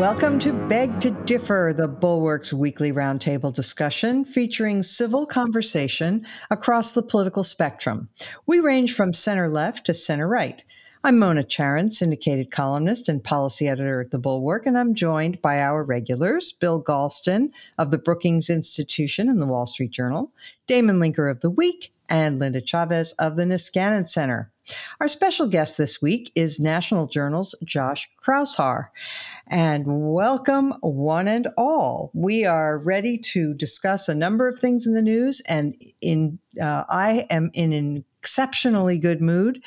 Welcome to Beg to Differ, the Bulwark's weekly roundtable discussion featuring civil conversation across the political spectrum. We range from center left to center right. I'm Mona Charen, syndicated columnist and policy editor at The Bulwark, and I'm joined by our regulars, Bill Galston of the Brookings Institution and the Wall Street Journal, Damon Linker of The Week, and Linda Chavez of the Niskanen Center. Our special guest this week is National Journal's Josh Kraushaar. And welcome, one and all. We are ready to discuss a number of things in the news, and in uh, I am in an exceptionally good mood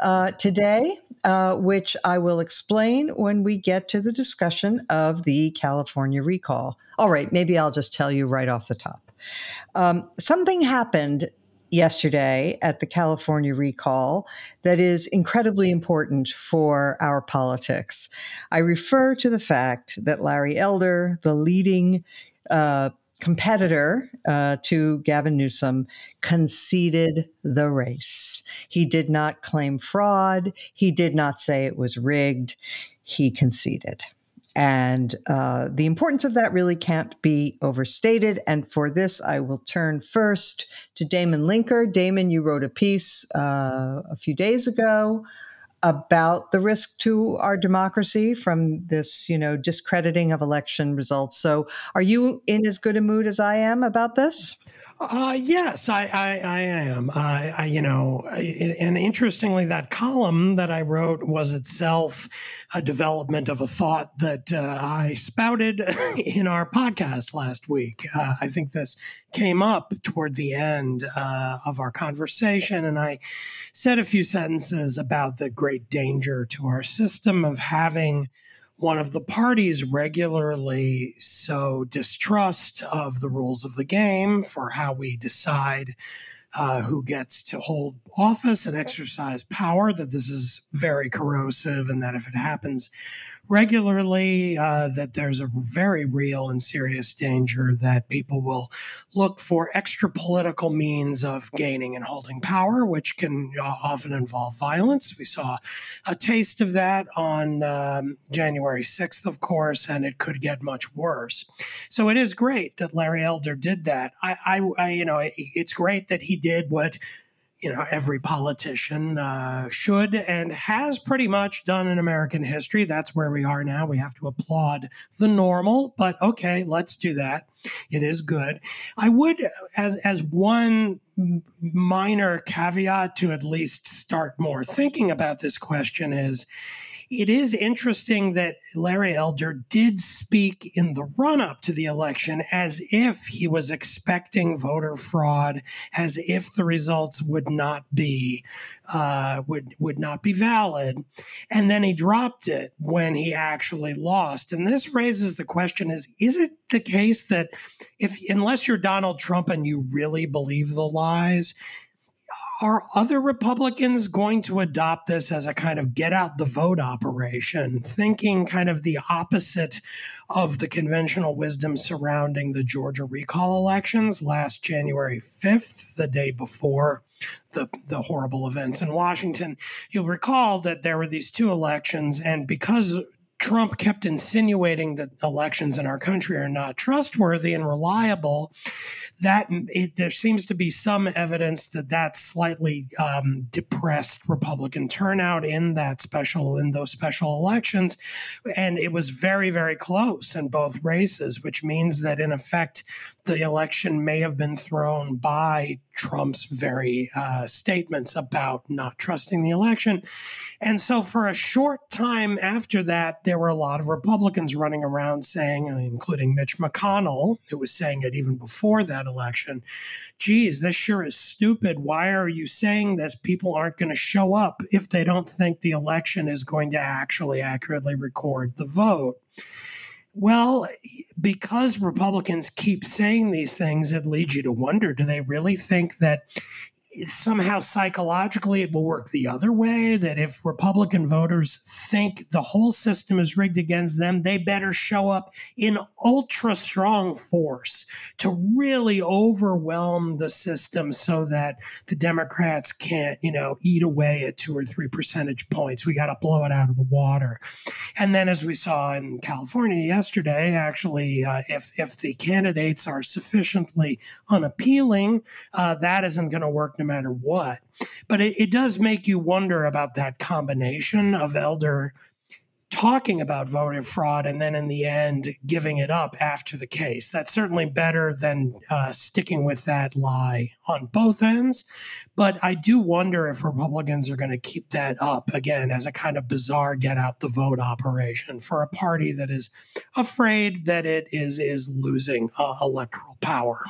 uh, today, uh, which I will explain when we get to the discussion of the California recall. All right, maybe I'll just tell you right off the top. Um, something happened yesterday at the California recall that is incredibly important for our politics. I refer to the fact that Larry Elder, the leading uh, competitor uh, to Gavin Newsom conceded the race. He did not claim fraud. He did not say it was rigged. He conceded. And uh, the importance of that really can't be overstated. And for this, I will turn first to Damon Linker. Damon, you wrote a piece uh, a few days ago about the risk to our democracy from this, you know, discrediting of election results. So, are you in as good a mood as I am about this? Uh, yes, I, I, I am. Uh, I, you know, and interestingly, that column that I wrote was itself a development of a thought that uh, I spouted in our podcast last week. Uh, I think this came up toward the end uh, of our conversation, and I said a few sentences about the great danger to our system of having one of the parties regularly sow distrust of the rules of the game for how we decide uh, who gets to hold office and exercise power, that this is very corrosive, and that if it happens regularly, uh, that there's a very real and serious danger that people will look for extra political means of gaining and holding power, which can often involve violence. We saw a taste of that on um, January 6th, of course, and it could get much worse. So it is great that Larry Elder did that. I, I, I you know, it's great that he did what you know every politician uh, should and has pretty much done in American history. That's where we are now. We have to applaud the normal, but okay, let's do that. It is good. I would, as as one minor caveat to at least start more thinking about this question is it is interesting that Larry Elder did speak in the run up to the election as if he was expecting voter fraud, as if the results would not be uh, would would not be valid, and then he dropped it when he actually lost. And this raises the question: Is is it the case that if unless you're Donald Trump and you really believe the lies, are other Republicans going to adopt this as a kind of get out the vote operation, thinking kind of the opposite of the conventional wisdom surrounding the Georgia recall elections last January 5th, the day before the, the horrible events in Washington? You'll recall that there were these two elections, and because Trump kept insinuating that elections in our country are not trustworthy and reliable, that it, there seems to be some evidence that that slightly um, depressed Republican turnout in that special in those special elections, and it was very very close in both races, which means that in effect the election may have been thrown by Trump's very uh, statements about not trusting the election. And so, for a short time after that, there were a lot of Republicans running around saying, including Mitch McConnell, who was saying it even before that election, geez, this sure is stupid. Why are you saying this? People aren't going to show up if they don't think the election is going to actually accurately record the vote. Well, because Republicans keep saying these things, it leads you to wonder do they really think that somehow psychologically it will work the other way that if Republican voters think the whole system is rigged against them, they better show up in ultra strong force to really overwhelm the system so that the Democrats can't, you know, eat away at two or three percentage points. We got to blow it out of the water. And then, as we saw in California yesterday, actually, uh, if, if the candidates are sufficiently unappealing, uh, that isn't going to work no matter what. But it, it does make you wonder about that combination of elder talking about voter fraud and then in the end giving it up after the case. That's certainly better than uh, sticking with that lie on both ends. But I do wonder if Republicans are going to keep that up again as a kind of bizarre get out the vote operation for a party that is afraid that it is is losing uh, electoral power.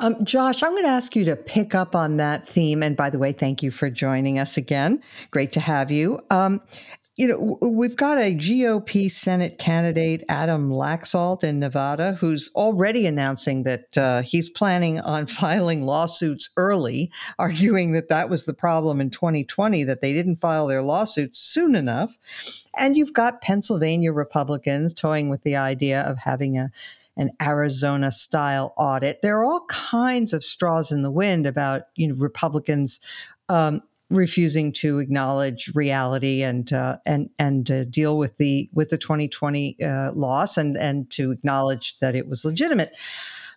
Um, Josh, I'm going to ask you to pick up on that theme. And by the way, thank you for joining us again. Great to have you. Um, you know, we've got a GOP Senate candidate, Adam Laxalt in Nevada, who's already announcing that uh, he's planning on filing lawsuits early, arguing that that was the problem in 2020, that they didn't file their lawsuits soon enough. And you've got Pennsylvania Republicans toying with the idea of having a an Arizona style audit. There are all kinds of straws in the wind about you know Republicans um, refusing to acknowledge reality and uh, and and uh, deal with the with the 2020 uh, loss and and to acknowledge that it was legitimate.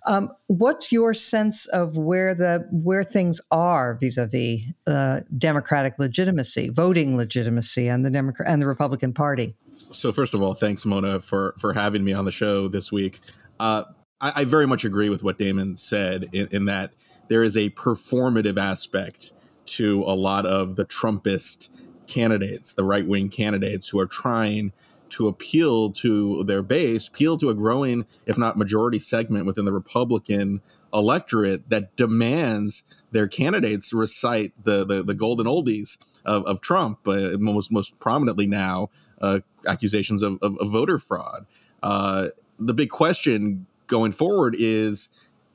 Um, what's your sense of where the where things are vis-a-vis uh, democratic legitimacy, voting legitimacy, and the Democrat and the Republican Party? So first of all, thanks Mona for for having me on the show this week. Uh, I, I, very much agree with what Damon said in, in that there is a performative aspect to a lot of the Trumpist candidates, the right wing candidates who are trying to appeal to their base, appeal to a growing, if not majority segment within the Republican electorate that demands their candidates recite the the, the golden oldies of, of Trump, uh, most most prominently now uh, accusations of, of, of, voter fraud. Uh, the big question going forward is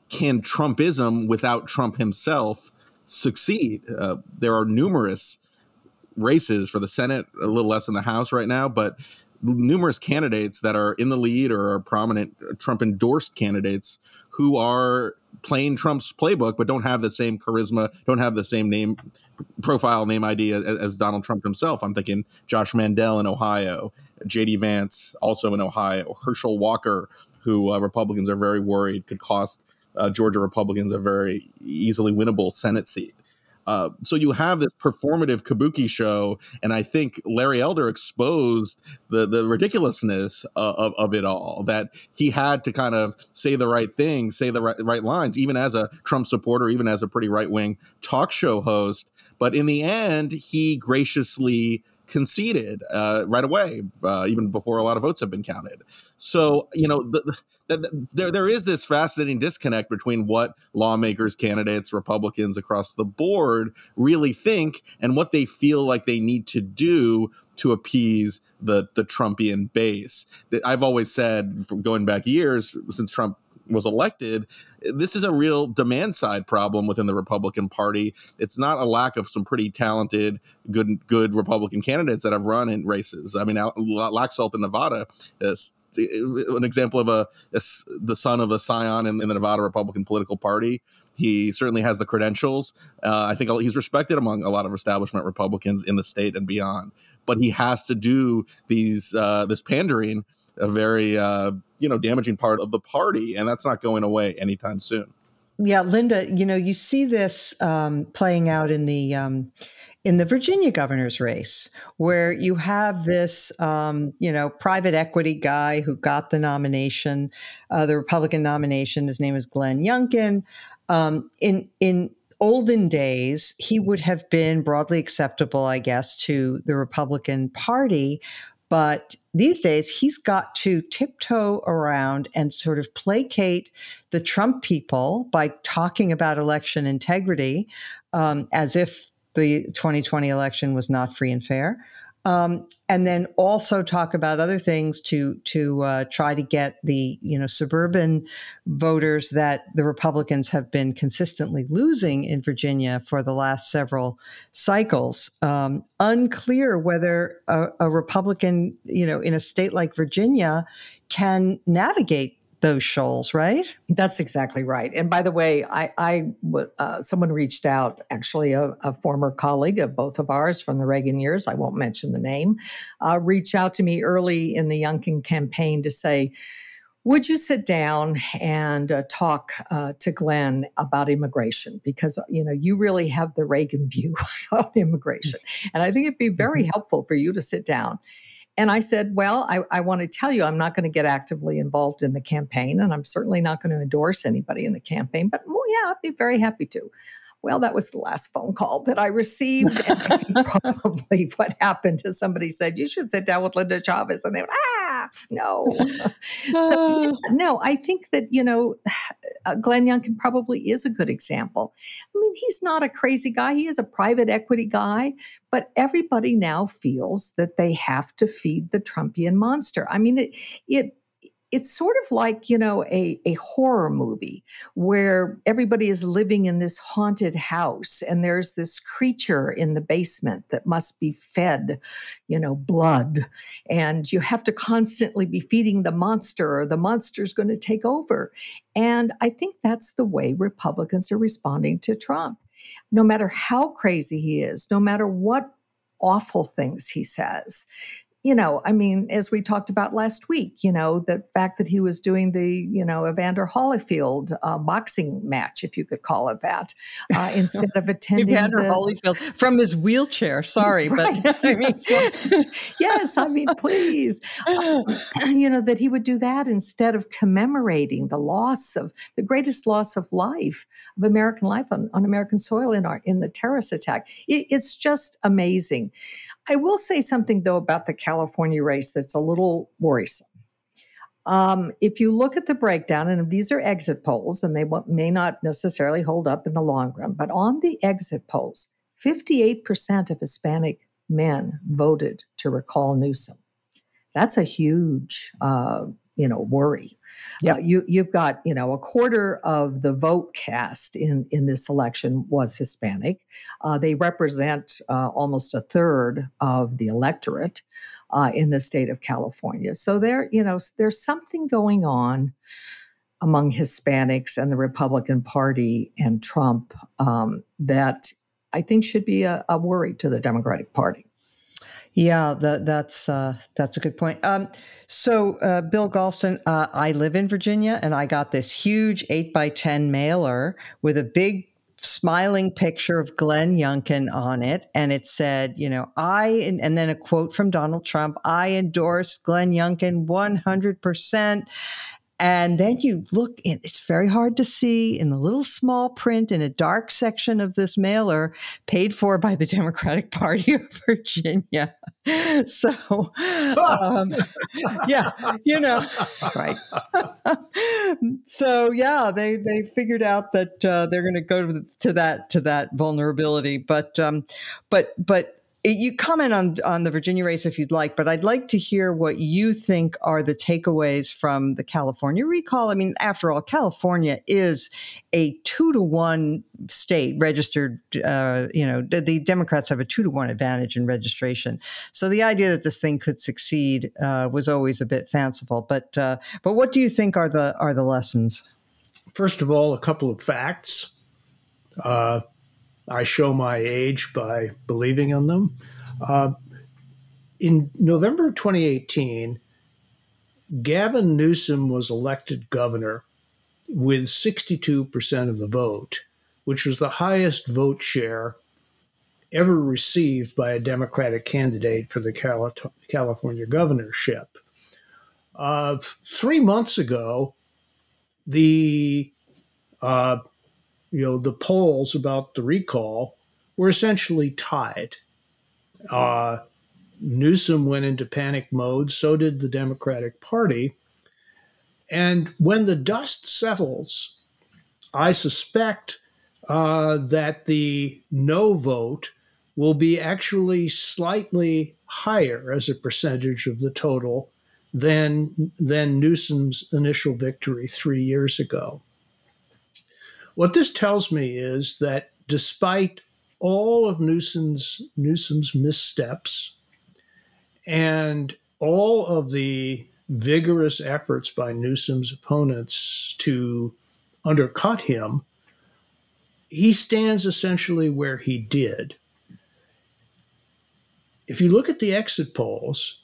can Trumpism without Trump himself succeed? Uh, there are numerous races for the Senate, a little less in the House right now, but numerous candidates that are in the lead or are prominent Trump endorsed candidates who are playing Trump's playbook, but don't have the same charisma, don't have the same name profile, name ID as, as Donald Trump himself. I'm thinking Josh Mandel in Ohio, J.D. Vance also in Ohio, Herschel Walker, who uh, Republicans are very worried could cost uh, Georgia Republicans a very easily winnable Senate seat. Uh, so you have this performative kabuki show, and I think Larry Elder exposed the the ridiculousness of, of, of, it all. That he had to kind of say the right thing, say the right, right lines, even as a Trump supporter, even as a pretty right wing talk show host. But in the end, he graciously conceded uh, right away, uh, even before a lot of votes have been counted. So you know, the, the, there there is this fascinating disconnect between what lawmakers, candidates, Republicans across the board really think and what they feel like they need to do to appease the the Trumpian base. That I've always said, going back years since Trump was elected, this is a real demand side problem within the Republican Party. It's not a lack of some pretty talented, good good Republican candidates that have run in races. I mean, Laxalt in Nevada uh, is an example of a, a the son of a scion in, in, the Nevada Republican political party. He certainly has the credentials. Uh, I think he's respected among a lot of establishment Republicans in the state and beyond. But he has to do these uh, this pandering, a very uh, you know damaging part of the party, and that's not going away anytime soon. Yeah, Linda, you know you see this um, playing out in the. Um, in the Virginia governor's race, where you have this, um, you know, private equity guy who got the nomination, uh, the Republican nomination. His name is Glenn Youngkin. Um, in in olden days, he would have been broadly acceptable, I guess, to the Republican Party. But these days, he's got to tiptoe around and sort of placate the Trump people by talking about election integrity um, as if the 2020 election was not free and fair. Um, and then also talk about other things to to uh, try to get the you know suburban voters that the Republicans have been consistently losing in Virginia for the last several cycles. Um, unclear whether a, a Republican you know in a state like Virginia can navigate those shoals, right? That's exactly right. And by the way, I, I uh, someone reached out, actually a, a, former colleague of both of ours from the Reagan years. I won't mention the name. Uh, reached out to me early in the Youngkin campaign to say, would you sit down and uh, talk uh, to Glenn about immigration? Because you know you really have the Reagan view on immigration, and I think it'd be very mm-hmm. helpful for you to sit down and I said, Well, I, I want to tell you, I'm not going to get actively involved in the campaign, and I'm certainly not going to endorse anybody in the campaign, but well, yeah, I'd be very happy to. Well, that was the last phone call that I received. And probably what happened is somebody said, You should sit down with Linda Chavez. And they went, Ah, no. so, yeah, no, I think that, you know, uh, Glenn Youngkin probably is a good example. I mean, he's not a crazy guy. He is a private equity guy, but everybody now feels that they have to feed the Trumpian monster. I mean, it, it it's sort of like you know a, a horror movie where everybody is living in this haunted house and there's this creature in the basement that must be fed you know blood. And you have to constantly be feeding the monster or the monster's going to take over. And i think that's the way republicans are responding to trump. No matter how crazy he is no matter what awful things he says you know, I mean, as we talked about last week, you know, the fact that he was doing the, you know, Evander Holyfield uh, boxing match, if you could call it that, uh, instead of attending Evander the, Holyfield from his wheelchair. Sorry, right, but I mean, yes, I mean, please, um, you know, that he would do that instead of commemorating the loss of the greatest loss of life of American life on, on American soil in our in the terrorist attack. It, it's just amazing. I will say something though about the California race that's a little worrisome. Um, if you look at the breakdown, and these are exit polls, and they may not necessarily hold up in the long run, but on the exit polls, 58% of Hispanic men voted to recall Newsom. That's a huge uh, you know worry. Yeah, uh, you you've got you know a quarter of the vote cast in in this election was Hispanic. Uh, they represent uh, almost a third of the electorate uh, in the state of California. So there you know there's something going on among Hispanics and the Republican Party and Trump um, that I think should be a, a worry to the Democratic Party. Yeah, that, that's uh, that's a good point. Um, so, uh, Bill Galston, uh, I live in Virginia, and I got this huge eight by ten mailer with a big smiling picture of Glenn Youngkin on it, and it said, you know, I and then a quote from Donald Trump: "I endorse Glenn Youngkin one hundred percent." And then you look, it's very hard to see in the little small print in a dark section of this mailer paid for by the Democratic Party of Virginia. So, um, yeah, you know, right. so yeah, they, they figured out that uh, they're going to go to, to that, to that vulnerability. But, um, but, but you comment on on the Virginia race if you'd like, but I'd like to hear what you think are the takeaways from the California recall. I mean, after all, California is a two to one state registered. Uh, you know, the Democrats have a two to one advantage in registration. So the idea that this thing could succeed uh, was always a bit fanciful. But uh, but what do you think are the are the lessons? First of all, a couple of facts. I show my age by believing in them. Uh, in November 2018, Gavin Newsom was elected governor with 62% of the vote, which was the highest vote share ever received by a Democratic candidate for the California governorship. Uh, three months ago, the uh, you know, the polls about the recall were essentially tied. Uh, Newsom went into panic mode, so did the Democratic Party. And when the dust settles, I suspect uh, that the no vote will be actually slightly higher as a percentage of the total than, than Newsom's initial victory three years ago. What this tells me is that despite all of Newsom's, Newsom's missteps and all of the vigorous efforts by Newsom's opponents to undercut him, he stands essentially where he did. If you look at the exit polls,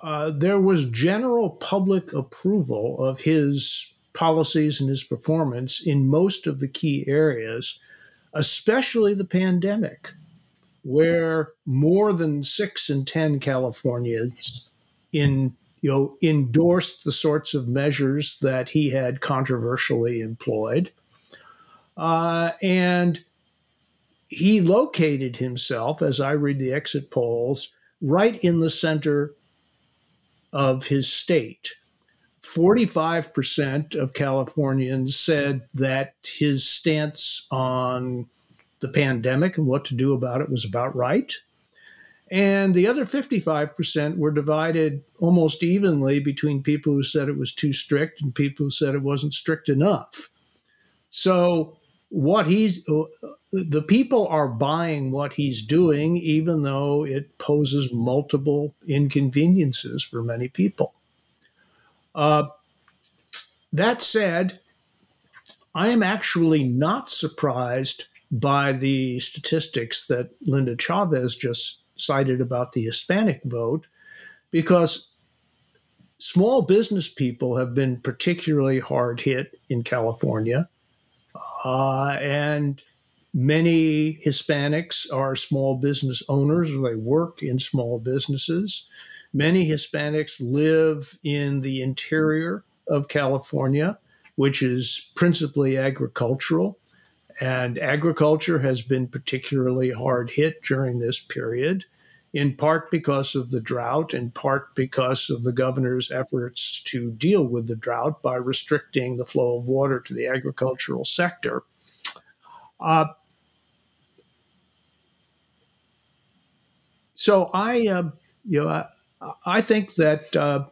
uh, there was general public approval of his policies and his performance in most of the key areas, especially the pandemic, where more than six in 10 Californians in you know, endorsed the sorts of measures that he had controversially employed. Uh, and he located himself, as I read the exit polls, right in the center of his state. 45% of Californians said that his stance on the pandemic and what to do about it was about right. And the other 55% were divided almost evenly between people who said it was too strict and people who said it wasn't strict enough. So, what he's the people are buying what he's doing, even though it poses multiple inconveniences for many people. Uh, that said, I am actually not surprised by the statistics that Linda Chavez just cited about the Hispanic vote because small business people have been particularly hard hit in California. Uh, and many Hispanics are small business owners or they work in small businesses. Many Hispanics live in the interior of California, which is principally agricultural. And agriculture has been particularly hard hit during this period, in part because of the drought, in part because of the governor's efforts to deal with the drought by restricting the flow of water to the agricultural sector. Uh, so I, uh, you know, I, think that uh,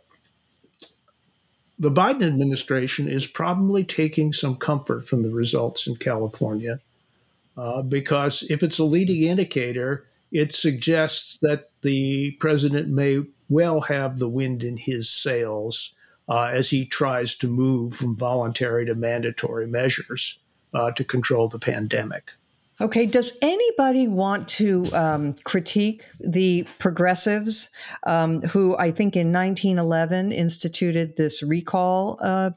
the Biden administration is probably taking some comfort from the results in California uh, because if it's a leading indicator, it suggests that the president may well have the wind in his sails uh, as he tries to move from voluntary to mandatory measures uh, to control the pandemic. Okay, does anybody want to um, critique the progressives um, who I think in 1911 instituted this recall uh,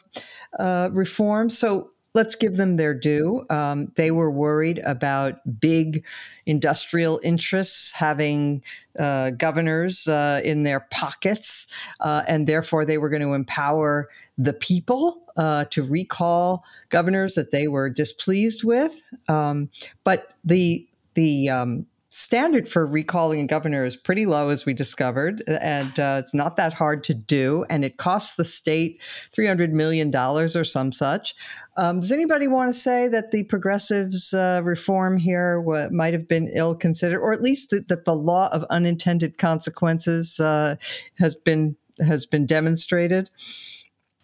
uh, reform? So let's give them their due. Um, they were worried about big industrial interests having uh, governors uh, in their pockets, uh, and therefore they were going to empower the people uh, to recall governors that they were displeased with. Um, but the the um, standard for recalling a governor is pretty low, as we discovered, and uh, it's not that hard to do. And it costs the state three hundred million dollars or some such. Um, does anybody want to say that the progressives' uh, reform here w- might have been ill considered, or at least that, that the law of unintended consequences uh, has been has been demonstrated?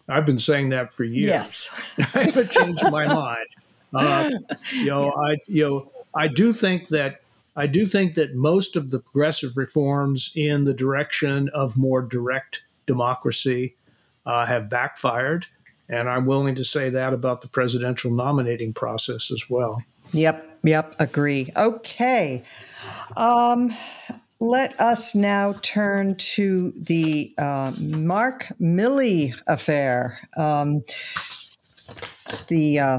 I've been saying that for years. Yes, I haven't changed my mind. Uh, you know, I you know I do think that I do think that most of the progressive reforms in the direction of more direct democracy uh, have backfired, and I'm willing to say that about the presidential nominating process as well. Yep, yep, agree. Okay. Um, let us now turn to the uh, Mark Milley affair. Um, the uh,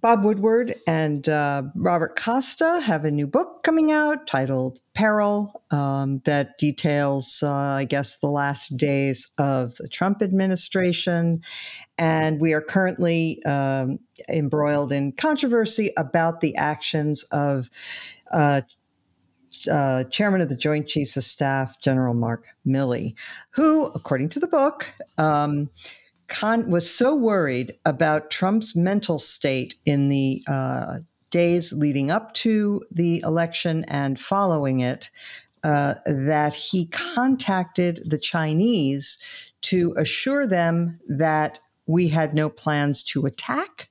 Bob Woodward and uh, Robert Costa have a new book coming out titled Peril um, that details, uh, I guess, the last days of the Trump administration. And we are currently um, embroiled in controversy about the actions of uh, uh, chairman of the Joint Chiefs of Staff, General Mark Milley, who, according to the book, um, was so worried about Trump's mental state in the uh, days leading up to the election and following it uh, that he contacted the Chinese to assure them that we had no plans to attack,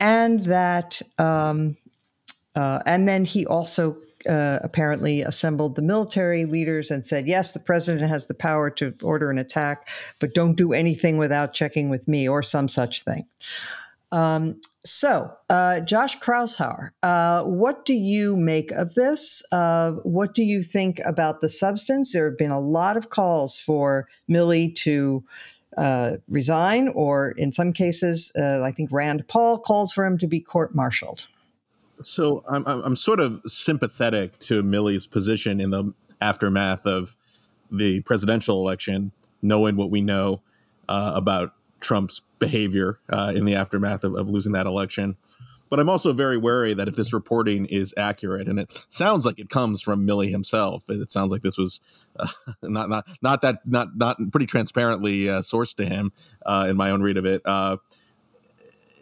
and that, um, uh, and then he also uh, apparently assembled the military leaders and said, Yes, the president has the power to order an attack, but don't do anything without checking with me or some such thing. Um, so, uh, Josh Kraushaar, uh, what do you make of this? Uh, what do you think about the substance? There have been a lot of calls for Milley to uh, resign, or in some cases, uh, I think Rand Paul called for him to be court martialed. So I'm, I'm sort of sympathetic to Milley's position in the aftermath of the presidential election, knowing what we know uh, about Trump's behavior uh, in the aftermath of, of, losing that election. But I'm also very wary that if this reporting is accurate, and it sounds like it comes from Millie himself, it sounds like this was uh, not not not that not not pretty transparently uh, sourced to him uh, in my own read of it uh,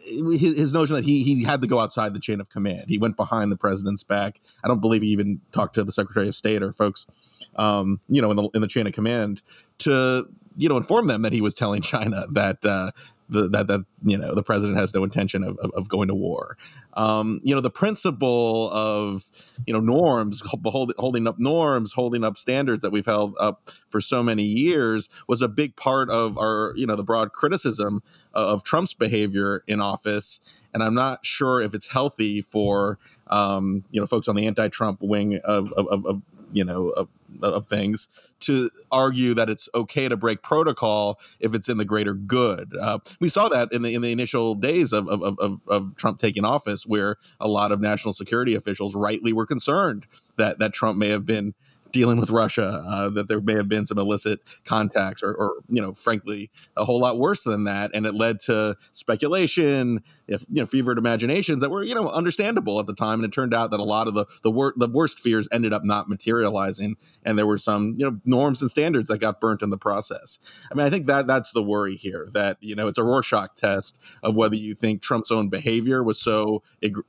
his, notion that he he had to go outside the chain of command. He went behind the president's back. I don't believe he even talked to the Secretary of State or folks, um, you know, in the in the chain of command to you know inform them that he was telling China that uh, the, that that you know the president has no intention of, of, of going to war. Um, you know the principle of you know norms, hold, holding up norms, holding up standards that we've held up for so many years was a big part of our you know the broad criticism of Trump's behavior in office. And I'm not sure if it's healthy for um, you know folks on the anti-Trump wing of, of, of you know of, of things to argue that it's okay to break protocol if it's in the greater good. Uh, we saw that in the in the initial days of, of, of, of Trump taking office, where a lot of national security officials rightly were concerned that that Trump may have been dealing with Russia, uh, that there may have been some illicit contacts, or, or, you know, frankly, a whole lot worse than that, and it led to speculation, if you know, fevered imaginations that were you know understandable at the time, and it turned out that a lot of the the, wor- the worst fears ended up not materializing, and there were some you know norms and standards that got burnt in the process. I mean, I think that that's the worry here that you know it's a Rorschach test of whether you think Trump's own behavior was so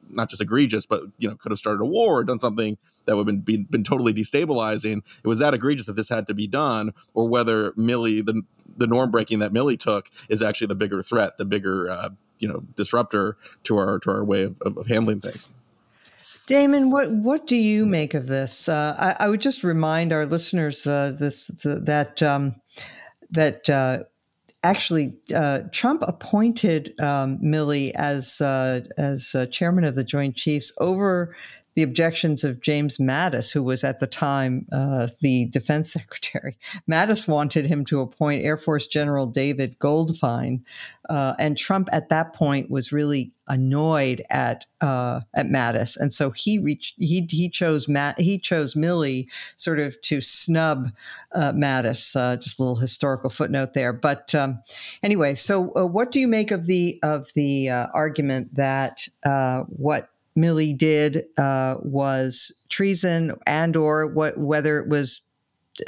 not just egregious, but you know could have started a war or done something that would have been, been, been totally destabilizing. It was that egregious that this had to be done, or whether Milley, the the norm breaking that Milley took, is actually the bigger threat, the bigger uh, you know disruptor to our to our way of, of, of handling things. Damon, what what do you make of this? Uh, I, I, would just remind our listeners uh, this the, that um, that uh, actually uh, Trump appointed um, Milley as uh, as uh, chairman of the Joint Chiefs over the objections of James Mattis, who was at the time uh, the defense secretary. Mattis wanted him to appoint Air Force General David Goldfein, uh, and Trump at that point was really annoyed at uh, at Mattis, and so he reached he he chose Matt he chose Milley sort of to snub uh, Mattis. Uh, just a little historical footnote there, but um, anyway. So, uh, what do you make of the of the argument that what Milley did uh, was treason and or what whether it was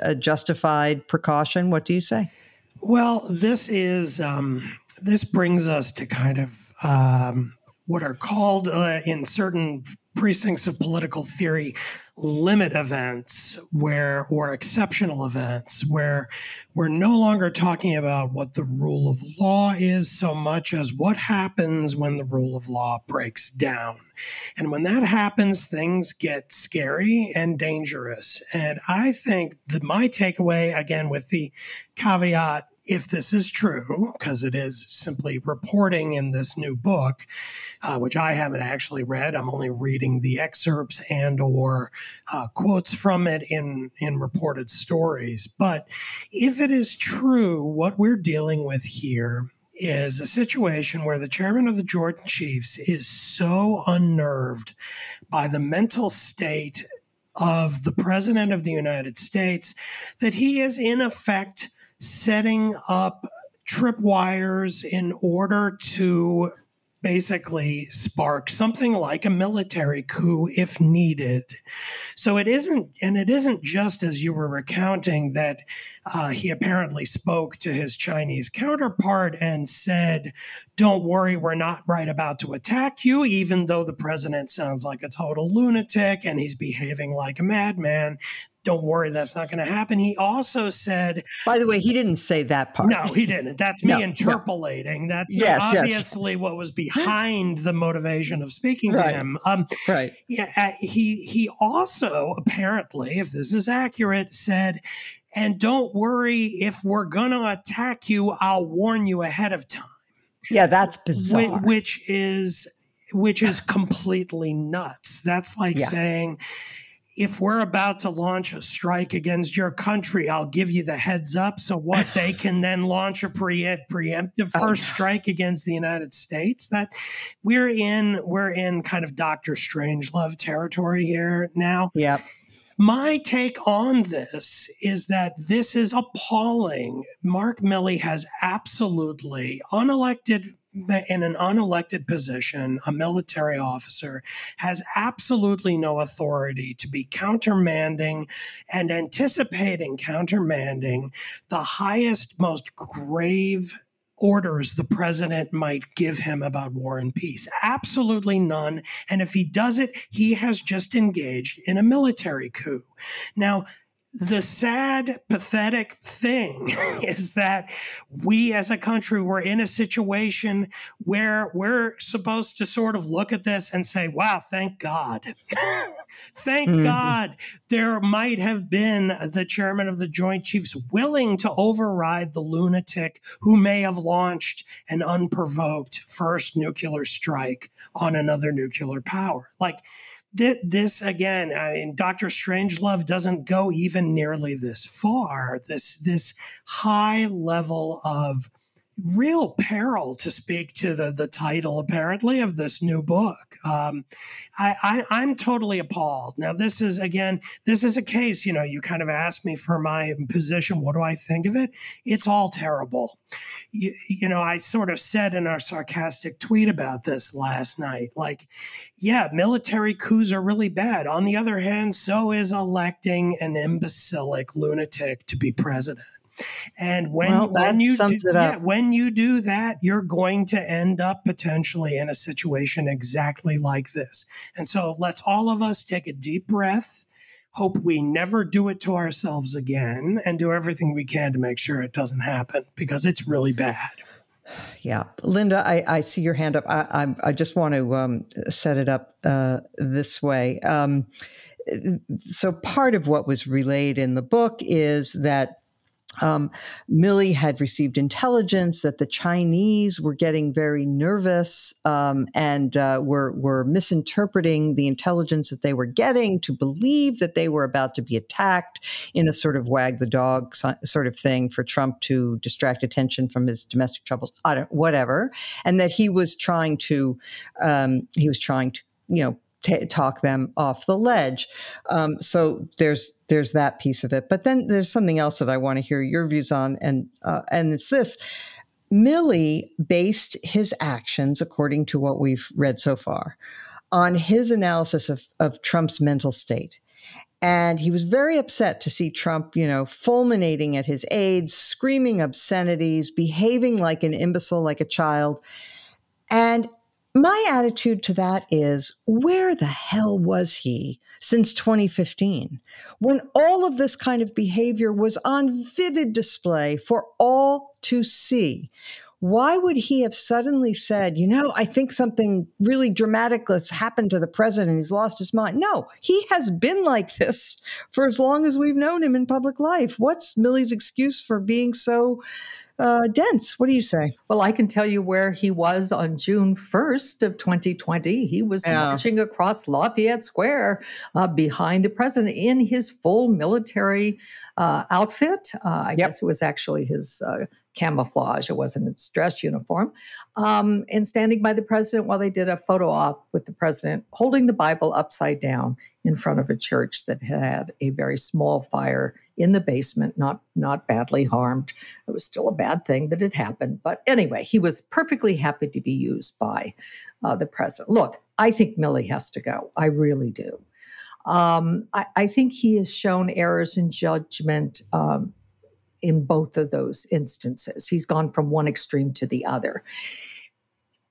a justified precaution. What do you say? Well, this is um, this brings us to kind of um, what are called uh, in certain precincts of political theory limit events where or exceptional events where we're no longer talking about what the rule of law is so much as what happens when the rule of law breaks down. And when that happens things get scary and dangerous. And i think that my takeaway again with the caveat if this is true, because it is simply reporting in this new book, uh, which I haven't actually read, I'm only reading the excerpts and or uh, quotes from it in in reported stories. But if it is true, what we're dealing with here is a situation where the chairman of the Joint Chiefs is so unnerved by the mental state of the president of the United States that he is in effect setting up tripwires in order to basically spark something like a military coup if needed. So it isn't, and it isn't just as you were recounting that uh, he apparently spoke to his Chinese counterpart and said, Don't worry, we're not right about to attack you, even though the president sounds like a total lunatic and he's behaving like a madman don't worry, that's not going to happen. He also said, by the way, he didn't say that part. No, he didn't. That's me no, interpolating. No. That's yes, obviously yes. what was behind the motivation of speaking right. to him. Um, right. Yeah. Uh, he he also apparently, if this is accurate, said, "And don't worry, if we're going to attack you, I'll warn you ahead of time." Yeah, that's bizarre. Which, is which is completely nuts. That's like yeah. saying if we're about to launch a strike against your country, I'll give you the heads up. So what they can then launch a pre- preemptive oh, first strike against the United States. That we're in, we're in kind of Doctor Strangelove territory here now. Yeah. My take on this is that this is appalling. Mark Milley has absolutely unelected in an unelected position, a military officer has absolutely no authority to be countermanding and anticipating countermanding the highest, most grave orders the president might give him about war and peace. Absolutely none. And if he does it, he has just engaged in a military coup. Now, the sad, pathetic thing is that we as a country were in a situation where we're supposed to sort of look at this and say, wow, thank God. thank mm-hmm. God there might have been the chairman of the Joint Chiefs willing to override the lunatic who may have launched an unprovoked first nuclear strike on another nuclear power. Like, this again, I mean, Doctor Strangelove doesn't go even nearly this far. This this high level of real peril to speak to the the title apparently of this new book. Um, I, I am totally appalled. Now this is again this is a case. You know, you kind of asked me for my position. What do I think of it? It's all terrible. You, you know, I sort of said in our sarcastic tweet about this last night, like, yeah, military coups are really bad. On the other hand, so is electing an imbecilic lunatic to be president. And when well, when you do, yeah, when you do that, you're going to end up potentially in a situation exactly like this. And so let's all of us take a deep breath. Hope we never do it to ourselves again and do everything we can to make sure it doesn't happen because it's really bad. Yeah, Linda, I, I see your hand up. I, I, I just want to um, set it up uh, this way. Um, so, part of what was relayed in the book is that um, Milley had received intelligence that the Chinese were getting very nervous um, and uh, were were misinterpreting the intelligence that they were getting to believe that they were about to be attacked in a sort of wag the dog sort of thing for Trump to distract attention from his domestic troubles, whatever, and that he was trying to um, he was trying to you know t- talk them off the ledge. Um, so there's there's that piece of it. But then there's something else that I want to hear your views on, and uh, and it's this. Milley based his actions, according to what we've read so far, on his analysis of, of Trump's mental state. And he was very upset to see Trump, you know, fulminating at his aides, screaming obscenities, behaving like an imbecile, like a child. And my attitude to that is where the hell was he since 2015 when all of this kind of behavior was on vivid display for all to see? Why would he have suddenly said, you know, I think something really dramatic has happened to the president. He's lost his mind. No, he has been like this for as long as we've known him in public life. What's Milley's excuse for being so uh, dense. What do you say? Well, I can tell you where he was on June 1st of 2020. He was yeah. marching across Lafayette Square uh, behind the president in his full military uh, outfit. Uh, I yep. guess it was actually his uh, camouflage. It wasn't its dress uniform. Um, and standing by the president while they did a photo op with the president holding the Bible upside down in front of a church that had a very small fire in the basement, not not badly harmed. It was still a bad thing that had happened, but anyway, he was perfectly happy to be used by uh, the president. Look, I think Milley has to go. I really do. Um, I, I, think he has shown errors in judgment um, in both of those instances. He's gone from one extreme to the other.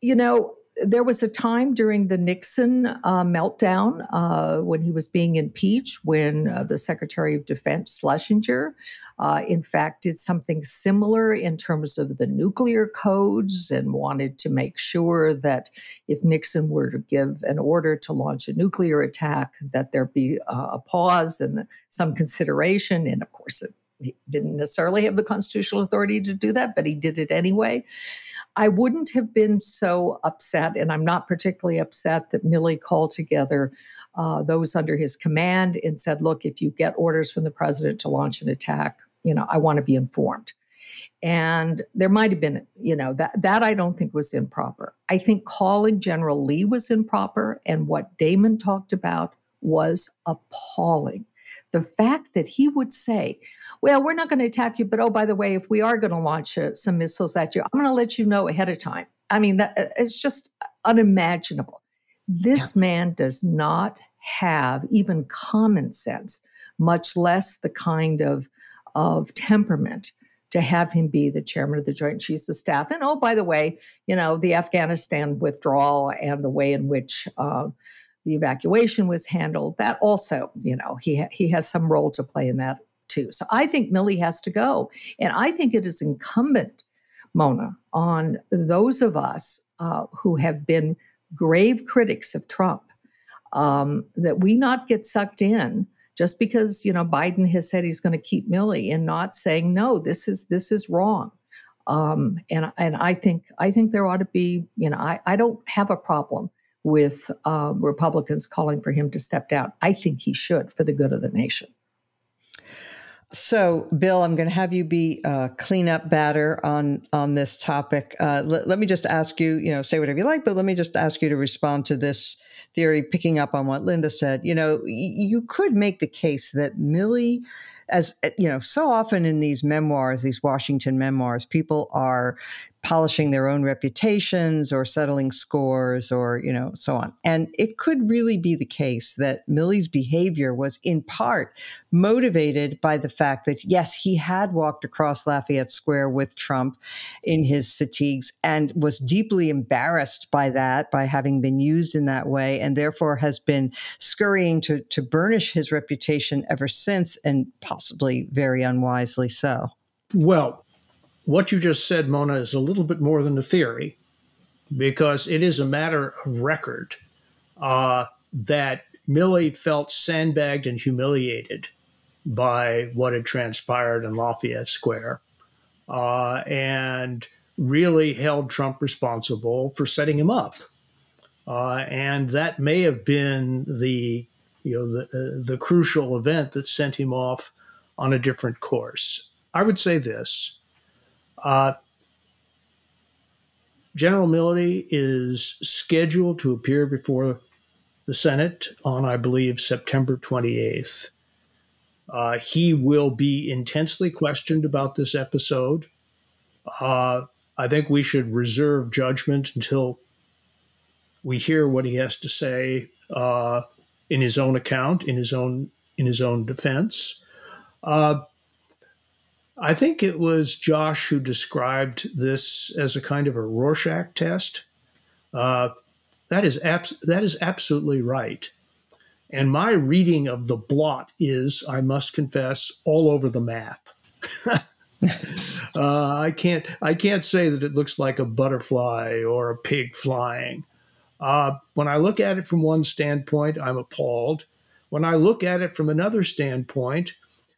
You know, there was a time during the Nixon uh, meltdown uh, when he was being impeached when uh, the Secretary of Defense Schlesinger, uh, in fact, did something similar in terms of the nuclear codes and wanted to make sure that if Nixon were to give an order to launch a nuclear attack, that there be a pause and some consideration. And of course, it, he didn't necessarily have the constitutional authority to do that, but he did it anyway. I wouldn't have been so upset, and I'm not particularly upset that Milley called together uh, those under his command and said, "Look, if you get orders from the president to launch an attack, you know, I want to be informed." And there might have been, you know, that that I don't think was improper. I think calling General Li was improper, and what Damon talked about was appalling the fact that he would say, Well, we're not going to attack you, but oh, by the way, if we are going to launch uh, some missiles at you, I'm going to let you know ahead of time. I mean, that, uh, it's just unimaginable. This yeah. man does not have even common sense, much less the kind of, of temperament to have him be the chairman of the Joint Chiefs of Staff. And oh, by the way, you know, the Afghanistan withdrawal and the way in which uh, the evacuation was handled. That also, you know, he ha- he has some role to play in that too. So I think Milley has to go, and I think it is incumbent, Mona, on those of us uh, who have been grave critics of Trump um, that we not get sucked in just because you know Biden has said he's going to keep Milley and not saying no, this is this is wrong. Um, and and I think I think there ought to be you know I, I don't have a problem with uh, Republicans calling for him to step down. I think he should for the good of the nation. So, Bill, I'm going to have you be uh, cleanup batter on on this topic. Uh, let, let me just ask you, you know, say whatever you like, but let me just ask you to respond to this theory, picking up on what Linda said. You know, you could make the case that Milley as eh, you know, so often in these memoirs, these Washington memoirs, people are polishing their own reputations or settling scores or you know so on. And it could really be the case that milley's behavior was in part motivated by the fact that yes he had walked across lafayette square with trump in his fatigues and was deeply embarrassed by that by having been used in that way and therefore has been scurrying to, to burnish his reputation ever since and possibly very unwisely so well what you just said, Mona, is a little bit more than a theory because it is a matter of record uh, that Milley felt sandbagged and humiliated by what had transpired in Lafayette Square uh, and really held Trump responsible for setting him up. Uh, and that may have been the you know the, uh, the crucial event that sent him off on a different course. I would say this uh, General Milley is scheduled to appear before the Senate on, I believe, September 28th. Uh, he will be intensely questioned about this episode. Uh, I think we should reserve judgment until we hear what he has to say uh, in his own account, in his own in his own defense. Uh, I think it was Josh who described this as a kind of a Rorschach test. Uh, that is abs- that is absolutely right. And my reading of the blot is, I must confess, all over the map. uh, I can't I can't say that it looks like a butterfly or a pig flying. Uh, when I look at it from one standpoint, I'm appalled. When I look at it from another standpoint,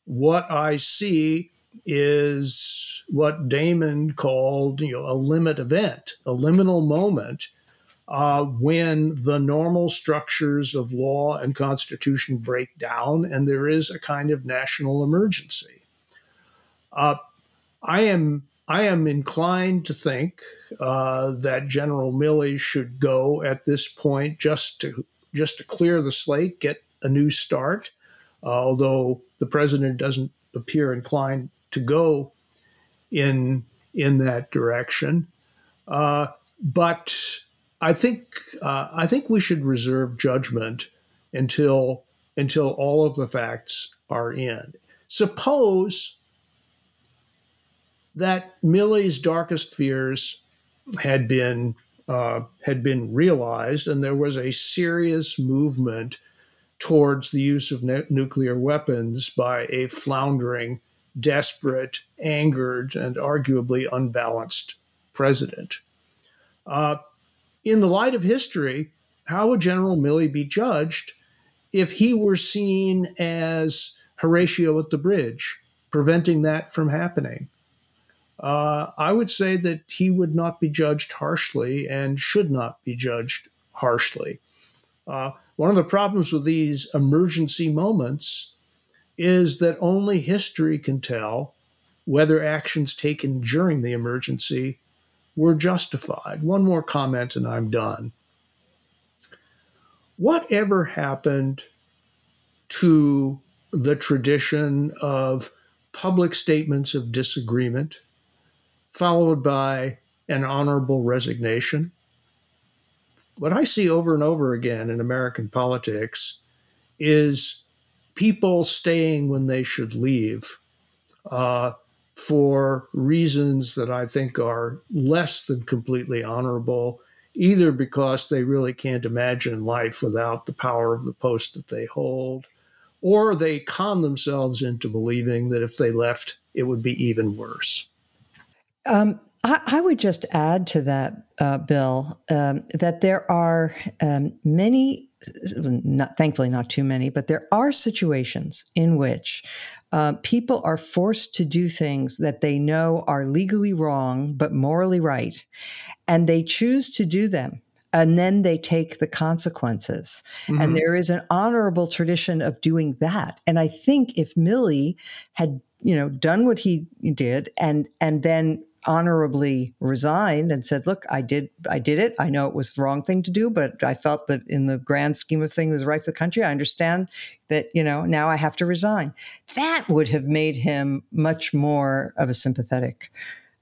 what I see is what Damon called you know, a limit event, a liminal moment uh, when the normal structures of law and constitution break down and there is a kind of national emergency. Uh, I am I am inclined to think uh, that General Milley should go at this point just to just to clear the slate, get a new start. Uh, although the president doesn't appear inclined to go in in that direction. Uh, but I think uh, I think we should reserve judgment until until all of the facts are in. Suppose that Milley's darkest fears had been uh, had been realized, and there was a serious movement towards the use of ne- nuclear weapons by a floundering, desperate, angered, and arguably unbalanced president. Uh, in the light of history, how would General Milley be judged if he were seen as Horatio at the bridge, preventing that from happening? Uh, I would say that he would not be judged harshly and should not be judged harshly. Uh, one of the problems with these emergency moments is that only history can tell whether actions taken during the emergency were justified. One more comment and I'm done. Whatever happened to the tradition of public statements of disagreement, followed by an honorable resignation? What I see over and over again in American politics is people staying when they should leave. Uh, for reasons that I think are less than completely honorable, either because they really can't imagine life without the power of the post that they hold, or they con themselves into believing that if they left, it would be even worse. Um, I, I, would just add to that, uh, Bill, um, that there are um, many, not, thankfully not too many, but there are situations in which uh, people are forced to do things that they know are legally wrong but morally right, and they choose to do them. And then they take the consequences. Mm-hmm. And there is an honorable tradition of doing that. And I think if Milley had, you know, done what he did and and then honorably resigned and said, "Look, I did, I did it. I know it was the wrong thing to do, but I felt that in the grand scheme of things, it was right for the country. I understand that, you know, now I have to resign." That would have made him much more of a sympathetic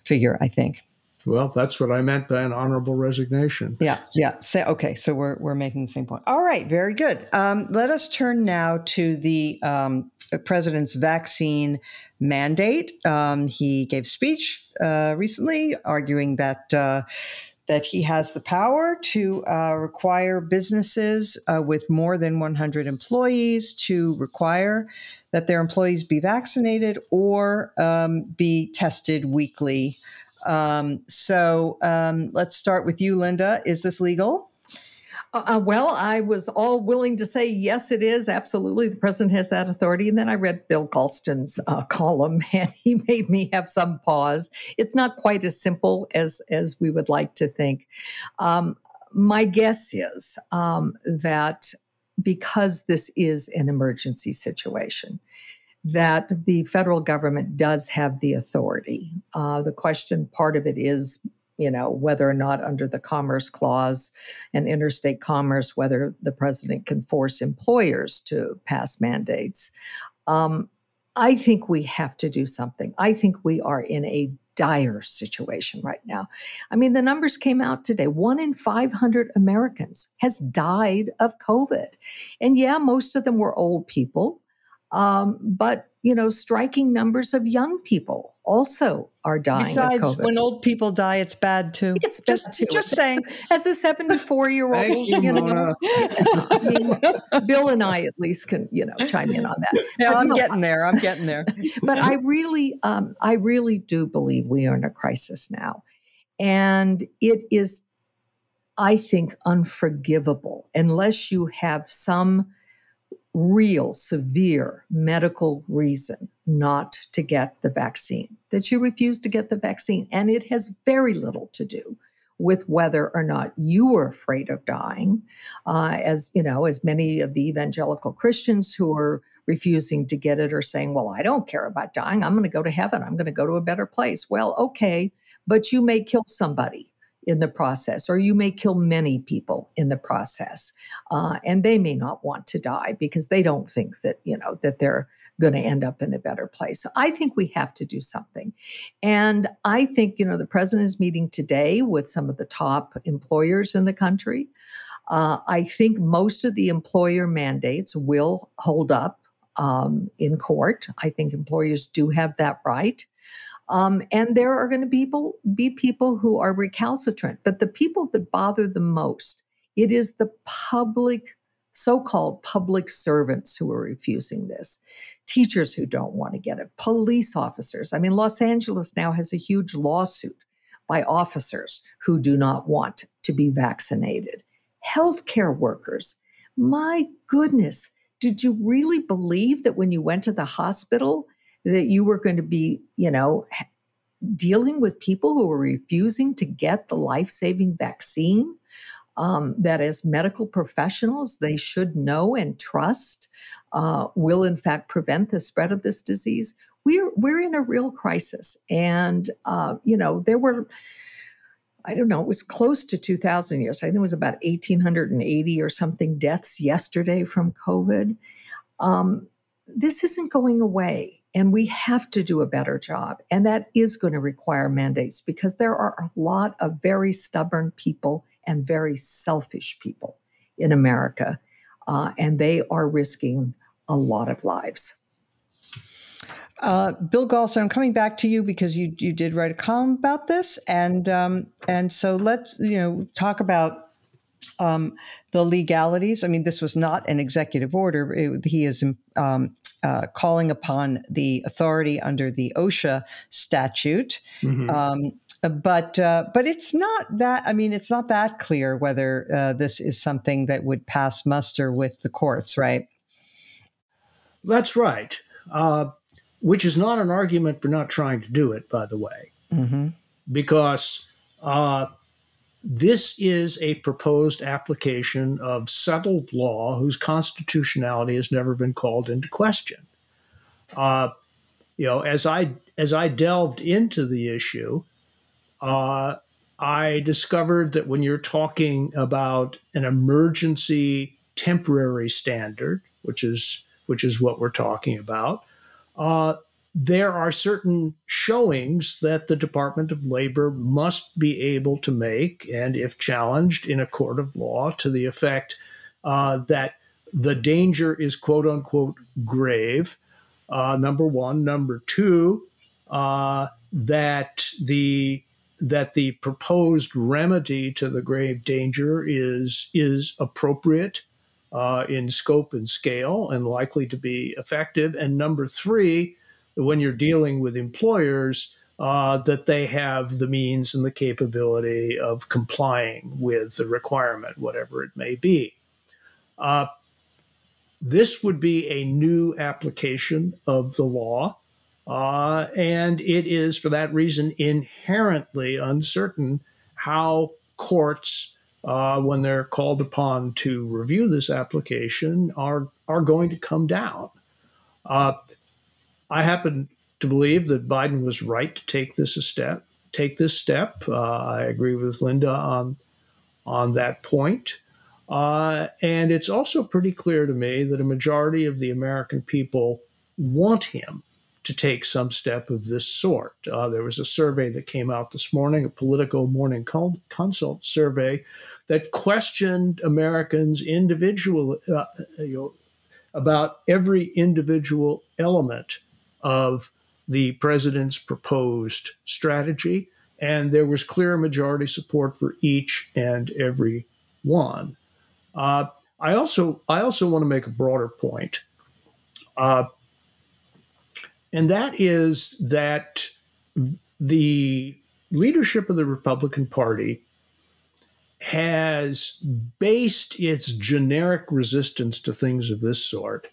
figure, I think. Well, that's what I meant by an honorable resignation. Yeah, yeah. So, okay, so we're we're making the same point. All right, very good. Um, let us turn now to the um, president's vaccine mandate. Um, he gave speech uh, recently arguing that. Uh, that he has the power to uh, require businesses uh, with more than 100 employees to require that their employees be vaccinated or um, be tested weekly. Um, so um, let's start with you, Linda. Is this legal? Uh, uh, well, I was all willing to say, yes, it is. Absolutely. The president has that authority. And then I read Bill Galston's uh, column and he made me have some pause. It's not quite as simple as, as we would like to think. Um, my guess is um, that because this is an emergency situation, that the federal government does have the authority. Uh, the question, part of it is you know, whether or not under the Commerce Clause and interstate commerce, whether the president can force employers to pass mandates. Um, I think we have to do something. I think we are in a dire situation right now. I mean, the numbers came out today. One in 500 Americans has died of COVID. And yeah, most of them were old people. Um, but you know, striking numbers of young people also are dying. Besides, when old people die, it's bad too. It's just, too. just saying. As a 74 year old, you, you know, I mean, Bill and I at least can, you know, chime in on that. Yeah, but I'm no, getting there. I'm getting there. but I really, um, I really do believe we are in a crisis now, and it is, I think, unforgivable unless you have some real severe medical reason not to get the vaccine, that you refuse to get the vaccine. And it has very little to do with whether or not you are afraid of dying, uh, as you know, as many of the evangelical Christians who are refusing to get it are saying, "Well, I don't care about dying. I'm going to go to heaven. I'm going to go to a better place." Well, okay, but you may kill somebody in the process, or you may kill many people in the process, uh, and they may not want to die because they don't think that you know that they're going to end up in a better place. So I think we have to do something, and I think you know the president is meeting today with some of the top employers in the country. Uh, I think most of the employer mandates will hold up um, in court. I think employers do have that right. Um, and there are going to be people, be people who are recalcitrant. But the people that bother the most, it is the public, so called public servants who are refusing this, teachers who don't want to get it, police officers. I mean, Los Angeles now has a huge lawsuit by officers who do not want to be vaccinated, healthcare workers. My goodness, did you really believe that when you went to the hospital that you were going to be, you know, dealing with people who were refusing to get the life-saving vaccine? Um, that as medical professionals they should know and trust uh, will in fact prevent the spread of this disease. We're we're in a real crisis, and uh, you know there were I don't know, it was close to 2,000 years. I think it was about 1,880 or something deaths yesterday from COVID. Um, this isn't going away, and we have to do a better job. And that is going to require mandates because there are a lot of very stubborn people and very selfish people in America, uh, and they are risking a lot of lives. Uh, Bill Galston, I'm coming back to you because you you did write a column about this, and um, and so let's you know talk about um, the legalities. I mean, this was not an executive order. It, he is um, uh, calling upon the authority under the OSHA statute. Mm-hmm. Um, but uh, but it's not that. I mean, it's not that clear whether uh, this is something that would pass muster with the courts, right? That's right. Uh, which is not an argument for not trying to do it, by the way, mm-hmm. because uh, this is a proposed application of settled law whose constitutionality has never been called into question. Uh, you know, as I as I delved into the issue, uh, I discovered that when you're talking about an emergency temporary standard, which is which is what we're talking about, uh, there are certain showings that the Department of Labor must be able to make, and if challenged in a court of law, to the effect uh, that the danger is quote unquote grave. Uh, number one, number two, uh, that the that the proposed remedy to the grave danger is is appropriate uh, in scope and scale and likely to be effective. And number three, when you're dealing with employers, uh, that they have the means and the capability of complying with the requirement, whatever it may be. Uh, this would be a new application of the law, uh, and it is for that reason inherently uncertain how courts uh, when they're called upon to review this application are are going to come down. I happen to believe that Biden was right to take this a step. Take this step. Uh, I agree with Linda on on that point. Uh, and it's also pretty clear to me that a majority of the American people want him to take some step of this sort. Uh, there was a survey that came out this morning, a Politico Morning Consult survey, that questioned Americans individual uh, you know, about every individual element of the president's proposed strategy, and there was clear majority support for each and every one. Uh, I also I also want to make a broader point, uh, and that is that the leadership of the Republican Party has based its generic resistance to things of this sort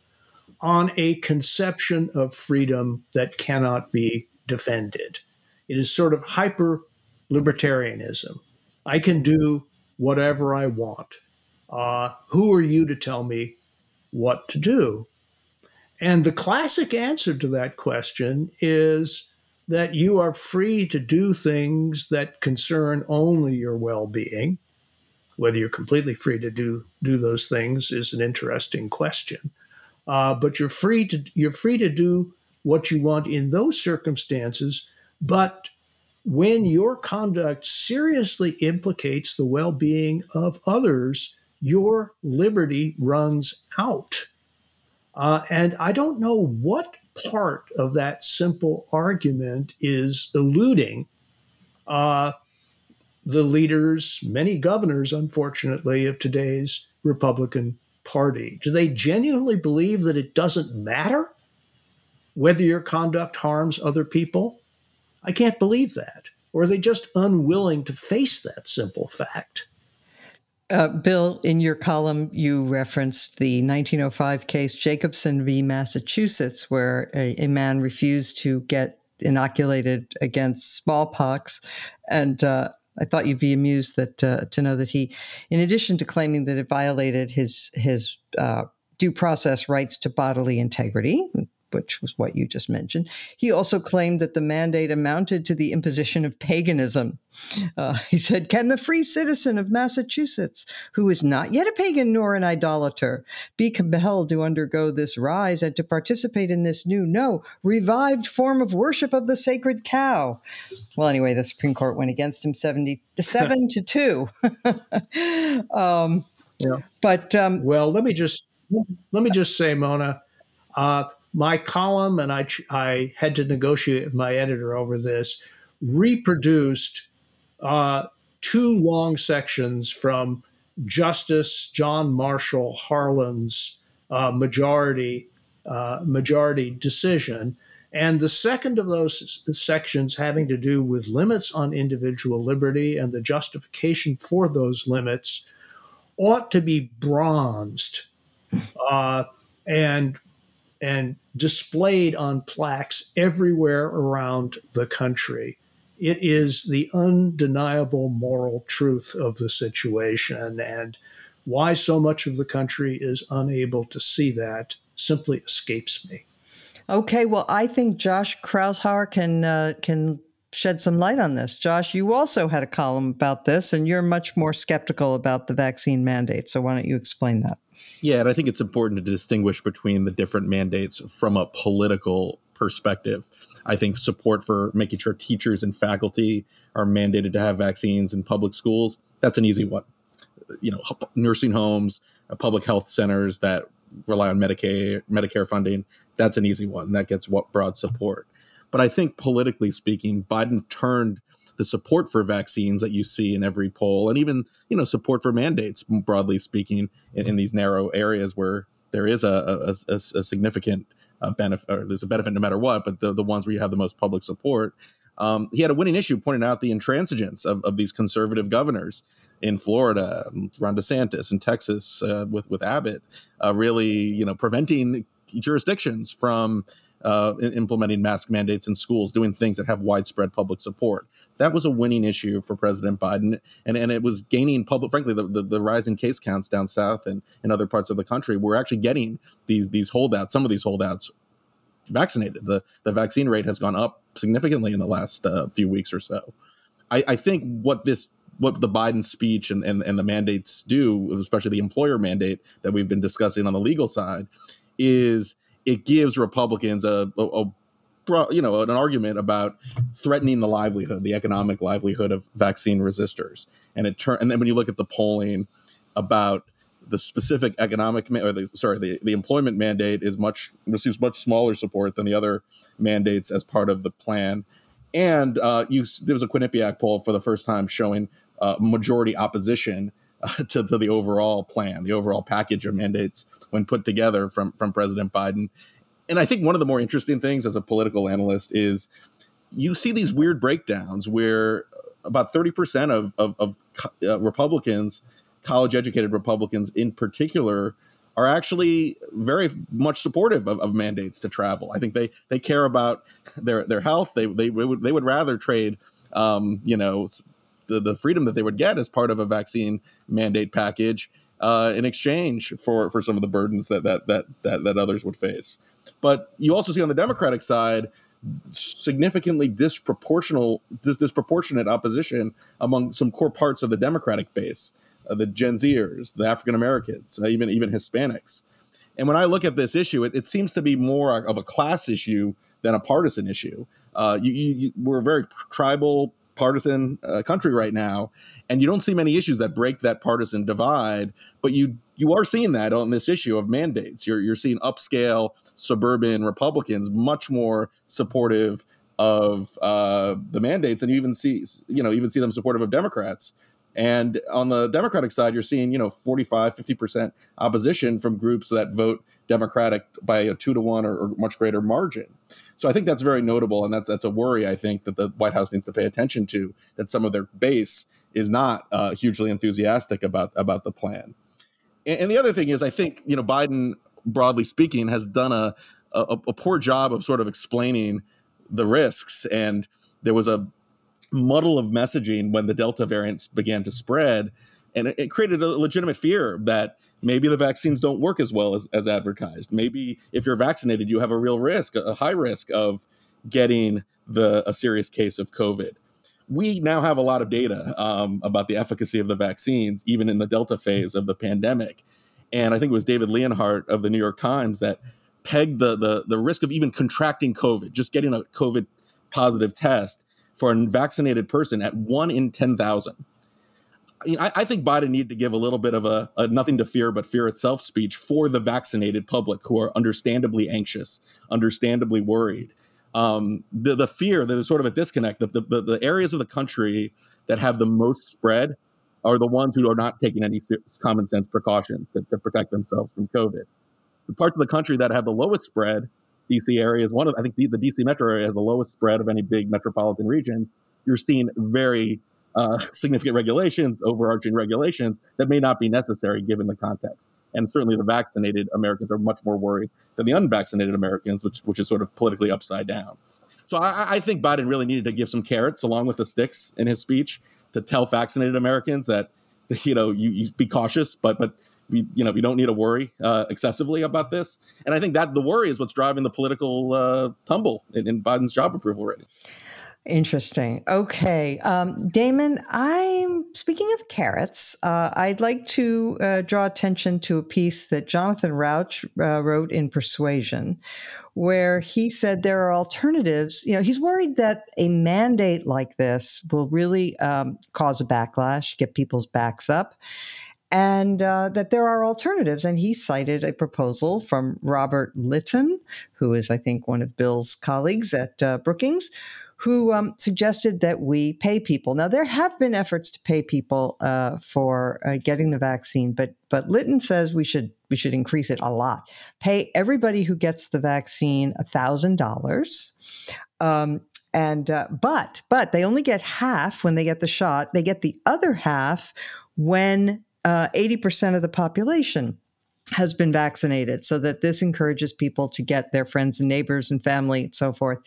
on a conception of freedom that cannot be defended. It is sort of hyper libertarianism. I can do whatever I want. Uh, who are you to tell me what to do? And the classic answer to that question is that you are free to do things that concern only your well being whether you're completely free to do do those things is an interesting question. Uh, but you're free to you're free to do what you want in those circumstances. But when your conduct seriously implicates the well-being of others, your liberty runs out. Uh, and I don't know what part of that simple argument is eluding uh, the leaders, many governors, unfortunately, of today's Republican Party. Do they genuinely believe that it doesn't matter whether your conduct harms other people? I can't believe that. Or are they just unwilling to face that simple fact? Uh, Bill, in your column, you referenced the 1905 case Jacobson v. Massachusetts, where a, a man refused to get inoculated against smallpox. And uh, I thought you'd be amused that uh, to know that he, in addition to claiming that it violated his his uh, due process rights to bodily integrity, which was what you just mentioned. He also claimed that the mandate amounted to the imposition of paganism. Uh, he said, Can the free citizen of Massachusetts, who is not yet a pagan nor an idolater, be compelled to undergo this rise and to participate in this new, no, revived form of worship of the sacred cow? Well, anyway, the Supreme Court went against him 77 to 2. um, yeah. But um, well, let me just let me just say, Mona, uh, my column, and I, I had to negotiate with my editor over this, reproduced uh, two long sections from Justice John Marshall Harlan's uh, majority uh, majority decision. And the second of those sections having to do with limits on individual liberty and the justification for those limits ought to be bronzed uh, and and displayed on plaques everywhere around the country. It is the undeniable moral truth of the situation. And why so much of the country is unable to see that simply escapes me. Okay, well, I think Josh Kraushaar can uh, can shed some light on this. Josh, you also had a column about this, and you're much more skeptical about the vaccine mandate. So why don't you explain that? Yeah, and I think it's important to distinguish between the different mandates from a political perspective. I think support for making sure teachers and faculty are mandated to have vaccines in public schools, that's an easy one. You know, nursing homes, uh, public health centers that rely on Medicare Medicare funding, that's an easy one. That gets what broad support. But I think politically speaking, Biden turned the support for vaccines that you see in every poll, and even you know support for mandates, broadly speaking, in, in these narrow areas where there is a, a, a, a significant uh, benefit, or there's a benefit no matter what, but the, the ones where you have the most public support. Um, he had a winning issue pointing out the intransigence of, of these conservative governors in Florida, Ron DeSantis, in Texas uh, with with Abbott, uh, really you know preventing jurisdictions from uh, implementing mask mandates in schools, doing things that have widespread public support. That was a winning issue for President Biden, and, and it was gaining public. Frankly, the, the, the rising case counts down south and in other parts of the country, we're actually getting these these holdouts. Some of these holdouts vaccinated. The the vaccine rate has gone up significantly in the last uh, few weeks or so. I, I think what this what the Biden speech and, and, and the mandates do, especially the employer mandate that we've been discussing on the legal side, is it gives Republicans a, a, a you know an argument about threatening the livelihood, the economic livelihood of vaccine resistors, and it turn and then when you look at the polling about the specific economic or the sorry the, the employment mandate is much receives much smaller support than the other mandates as part of the plan, and uh, you there was a Quinnipiac poll for the first time showing uh, majority opposition to, to, the overall plan, the overall package of mandates when put together from from President Biden. And I think one of the more interesting things as a political analyst is you see these weird breakdowns where about 30% of, of, of uh, Republicans, college educated Republicans in particular, are actually very much supportive of, of, mandates to travel. I think they they care about their their health. They they, would they would rather trade um, you know the, the freedom that they would get as part of a vaccine mandate package uh, in exchange for for some of the burdens that that that that, that others would face. But you also see on the Democratic side significantly disproportional dis- disproportionate opposition among some core parts of the Democratic base, uh, the Gen Zers, the African Americans, uh, even even Hispanics. And when I look at this issue, it, it, seems to be more of a class issue than a partisan issue. Uh, you, you, you, we're a very tribal partisan uh, country right now, and you don't see many issues that break that partisan divide. But you you are seeing that on this issue of mandates. You're you're seeing upscale suburban Republicans much more supportive of uh, the mandates, and you even see you know even see them supportive of Democrats. And on the Democratic side, you're seeing you know 45, 50 percent opposition from groups that vote Democratic by a two to one or, or much greater margin. So I think that's very notable, and that's that's a worry I think that the White House needs to pay attention to. That some of their base is not uh, hugely enthusiastic about about the plan. And, and, the other thing is, I think you know Biden, broadly speaking, has done a, a a poor job of sort of explaining the risks, and there was a muddle of messaging when the Delta variants began to spread, and it, it created a legitimate fear that maybe the vaccines don't work as well as, as advertised. Maybe if you're vaccinated, you have a real risk, a high risk of getting the a serious case of COVID. We now have a lot of data um, about the efficacy of the vaccines, even in the Delta phase of the pandemic. And I think it was David Leonhardt of the New York Times that pegged the, the, the risk of even contracting COVID, just getting a COVID positive test for a vaccinated person at one in 10,000. I, I, think Biden needed to give a little bit of a, a, nothing to fear but fear itself speech for the vaccinated public who are understandably anxious, understandably worried. Um, the, the fear, that is sort of a disconnect. The, the, the areas of the country that have the most spread are the ones who are not taking any common sense precautions to, to protect themselves from COVID. The parts of the country that have the lowest spread, DC area is one of, I think the, the DC metro area has the lowest spread of any big metropolitan region. You're seeing very uh, significant regulations, overarching regulations that may not be necessary given the context. And certainly the vaccinated Americans are much more worried than the unvaccinated Americans, which, which is sort of politically upside down. So I, I think Biden really needed to give some carrots along with the sticks in his speech to tell vaccinated Americans that, you know, you, you be cautious, but, but we, you know, we don't need to worry uh, excessively about this. And I think that the worry is what's driving the political uh, tumble in, in Biden's job approval rating. Interesting. Okay. Um, Damon, I'm speaking of carrots. Uh, I'd like to uh, draw attention to a piece that Jonathan Rauch uh, wrote in Persuasion, where he said there are alternatives. You know, he's worried that a mandate like this will really um, cause a backlash, get people's backs up. And uh, that there are alternatives. And he cited a proposal from Robert Litan, who is, I think, one of Bill's colleagues at uh, Brookings, who um, suggested that we pay people. Now, there have been efforts to pay people uh, for uh, getting the vaccine, but but Litan says we should we should increase it a lot. Pay everybody who gets the vaccine thousand dollars. Um, and uh, but but they only get half when they get the shot. They get the other half when uh, eighty percent of the population has been vaccinated so that this encourages people to get their friends and neighbors and family and so forth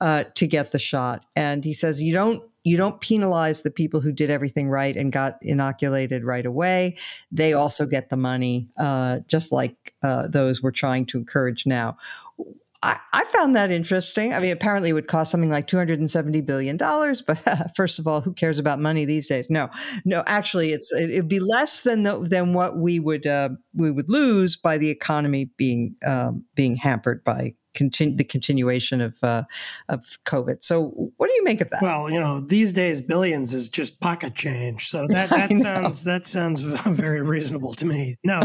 uh, to get the shot. And he says you don't you don't penalize the people who did everything right and got inoculated right away. They also get the money uh, just like uh, those we're trying to encourage now I, found that interesting. I mean, apparently it would cost something like $270 billion, but first of all, who cares about money these days? No, no, actually it's, it, would be less than, the, than what we would, uh, we would lose by the economy being, um, being hampered by continue the continuation of uh, of COVID. So, what do you make of that? Well, you know, these days billions is just pocket change. So that that sounds that sounds very reasonable to me. No,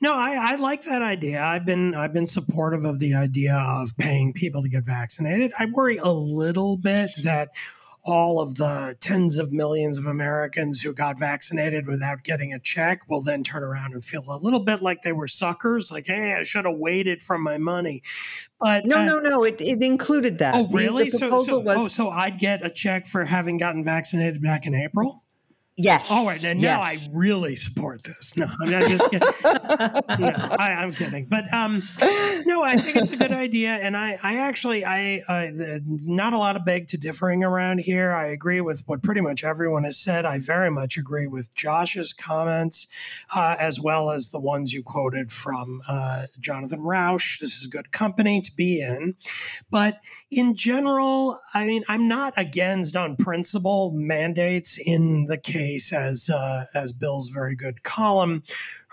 no, I, I like that idea. I've been I've been supportive of the idea of paying people to get vaccinated. I worry a little bit that all of the tens of millions of Americans who got vaccinated without getting a check will then turn around and feel a little bit like they were suckers, like, hey, I should have waited for my money. But no, uh, no, no, it, it included that. Oh, really? The, the so, so, was. Oh, so I'd get a check for having gotten vaccinated back in April? Yes. All right. And now yes. I really support this. No, I'm not just kidding. no, I, am kidding. But um, no, I think it's a good idea. And I, I actually, I, uh, the, not a lot of beg to differing around here. I agree with what pretty much everyone has said. I very much agree with Josh's comments, uh, as well as the ones you quoted from uh, Jonathan Rauch. This is a good company to be in. But in general, I mean, I'm not against on principle mandates in the case case, as uh, as Bill's very good column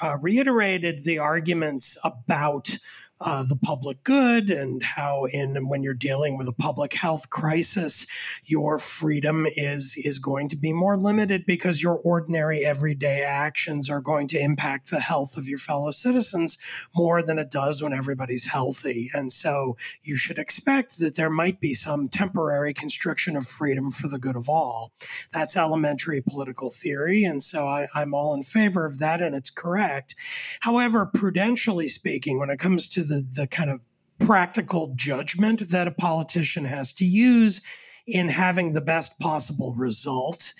uh, reiterated, the arguments about uh, the public good and how in when you're dealing with a public health crisis, your freedom is is going to be more limited because your ordinary everyday actions are going to impact the health of your fellow citizens more than it does when everybody's healthy. And so you should expect that there might be some temporary constriction of freedom for the good of all. That's elementary political theory. And so I, I'm all in favor of that, and it's correct. However, prudentially speaking, when it comes to the, the kind of practical judgment that a politician has to use in having the best possible result.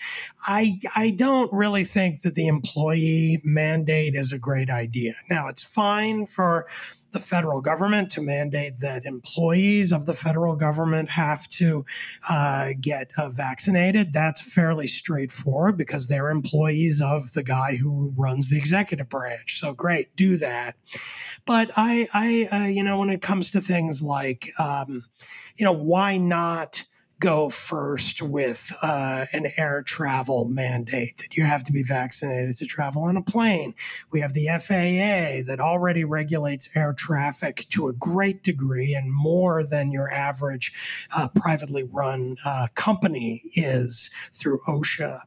I I don't really think that the employee mandate is a great idea. Now it's fine for the federal government to mandate that employees of the federal government have to uh, get uh, vaccinated. That's fairly straightforward because they're employees of the guy who runs the executive branch. So great, do that. But I, I, uh, you know, when it comes to things like, um, you know, why not? Go first with uh, an air travel mandate that you have to be vaccinated to travel on a plane. We have the FAA that already regulates air traffic to a great degree and more than your average uh, privately run uh, company is through OSHA.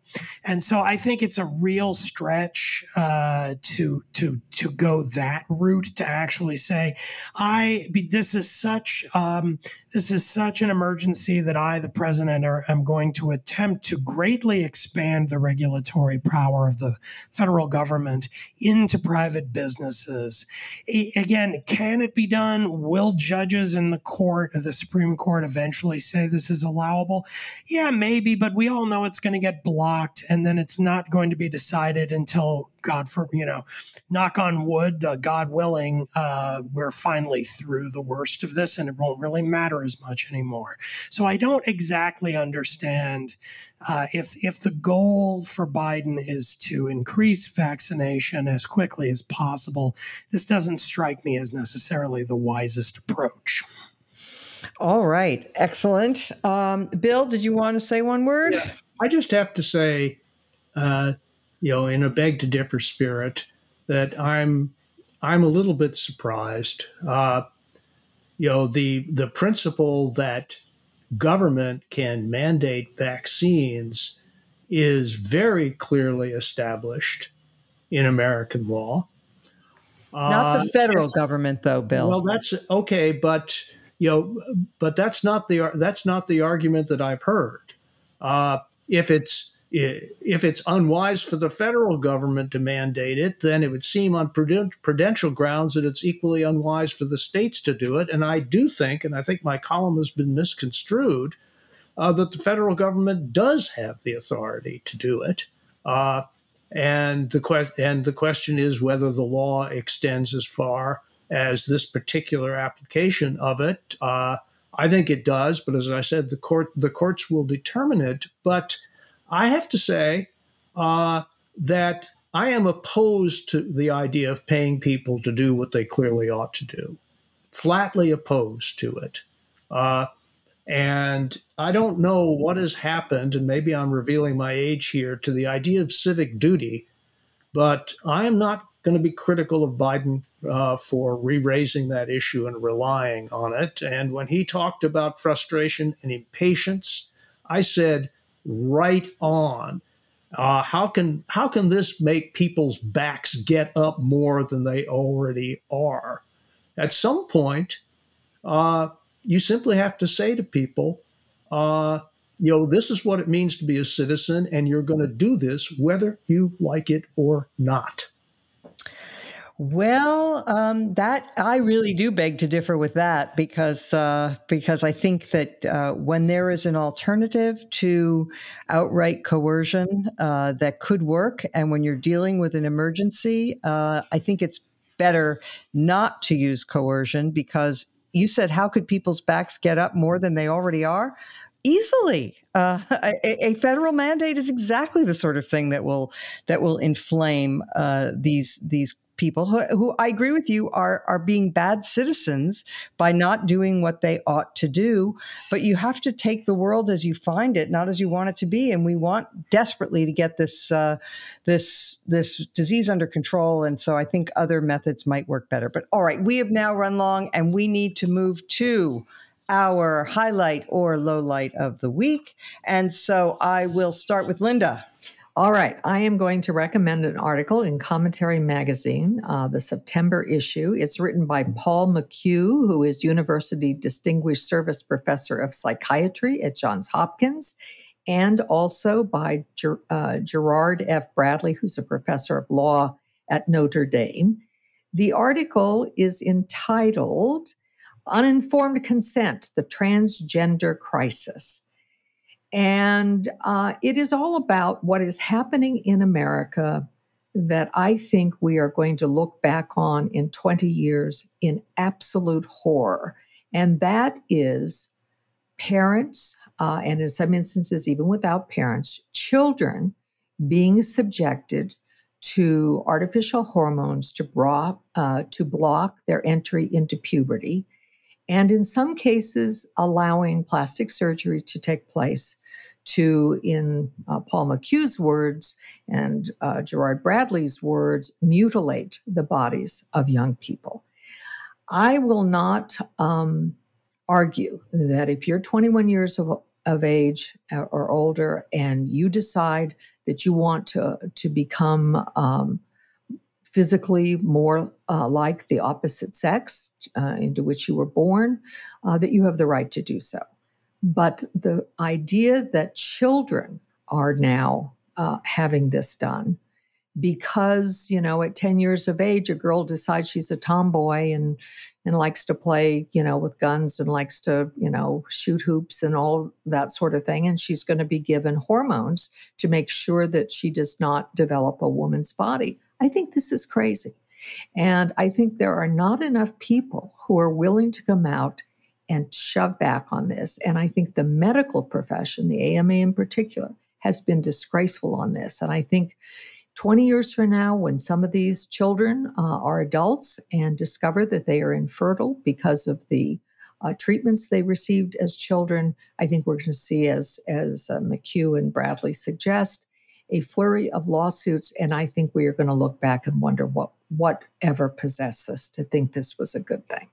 And so I think it's a real stretch uh, to to to go that route to actually say, I this is such um, this is such an emergency that I the president are, am going to attempt to greatly expand the regulatory power of the federal government into private businesses. again, can it be done? Will judges in the court, the Supreme Court, eventually say this is allowable? Yeah, maybe, but we all know it's going to get blocked, and then it's not going to be decided until God for you know, knock on wood, uh, God willing, uh, we're finally through the worst of this, and it won't really matter as much anymore. So I don't exactly understand uh, if if the goal for Biden is to increase vaccination as quickly as possible. This doesn't strike me as necessarily the wisest approach. All right, excellent. Um, Bill, did you want to say one word? Yeah. I just have to say, uh, you know, in a beg to differ spirit, that I'm I'm a little bit surprised. Uh, you know, the the principle that government can mandate vaccines is very clearly established in American law. Not the uh, federal uh, government, though, Bill. Well, that's okay, but you know, but that's not the that's not the argument that I've heard. Uh, if it's if it's unwise for the federal government to mandate it, then it would seem on prudential grounds that it's equally unwise for the states to do it. And I do think, and I think my column has been misconstrued, uh, that the federal government does have the authority to do it. Uh, and the que- and the question is whether the law extends as far as this particular application of it. Uh, I think it does, but as I said, the court the courts will determine it. But I have to say uh, that I am opposed to the idea of paying people to do what they clearly ought to do, flatly opposed to it. Uh, and I don't know what has happened, and maybe I'm revealing my age here, to the idea of civic duty, but I am not going to be critical of Biden uh, for re raising that issue and relying on it. And when he talked about frustration and impatience, I said, right on. Uh, how can how can this make people's backs get up more than they already are? At some point, uh, you simply have to say to people, uh, you know, this is what it means to be a citizen, and you're going to do this whether you like it or not. Well, um, that I really do beg to differ with that because uh, because I think that uh, when there is an alternative to outright coercion uh, that could work, and when you're dealing with an emergency, uh, I think it's better not to use coercion because you said how could people's backs get up more than they already are easily. Uh, a, a, federal mandate is exactly the sort of thing that will that will inflame uh, these these people who, who I agree with you are are being bad citizens by not doing what they ought to do. But you have to take the world as you find it, not as you want it to be. And we want desperately to get this uh, this this disease under control. And so I think other methods might work better. But all right, we have now run long, and we need to move to our highlight or low light of the week. And so I will start with Linda. All right. I am going to recommend an article in Commentary Magazine, uh, the September issue. It's written by Paul McHugh, who is University Distinguished Service Professor of Psychiatry at Johns Hopkins, and also by Ger- uh, Gerard V. Bradley, who's a professor of law at Notre Dame. The article is entitled Uninformed Consent The Transgender Crisis. And uh, it is all about what is happening in America that I think we are going to look back on in 20 years in absolute horror. And that is parents, uh, and in some instances, even without parents, children being subjected to artificial hormones to, uh, to block their entry into puberty and in some cases, allowing plastic surgery to take place to, in uh, Paul McHugh's words and uh, Gerard Bradley's words, mutilate the bodies of young people. I will not um, argue that if you're 21 years of, of age uh, or older and you decide that you want to, to become um, physically more uh, like the opposite sex uh, into which you were born, uh, that you have the right to do so. But the idea that children are now uh, having this done because you know at 10 years of age a girl decides she's a tomboy and and likes to play you know with guns and likes to you know shoot hoops and all that sort of thing and she's going to be given hormones to make sure that she does not develop a woman's body I think this is crazy. And I think there are not enough people who are willing to come out and shove back on this. And I think the medical profession, the AMA in particular, has been disgraceful on this. And I think 20 years from now, when some of these children uh, are adults and discover that they are infertile because of the uh, treatments they received as children, I think we're going to see, as as uh, McHugh and Bradley suggest, a flurry of lawsuits. And I think we are going to look back and wonder what whatever possessed us to think this was a good thing.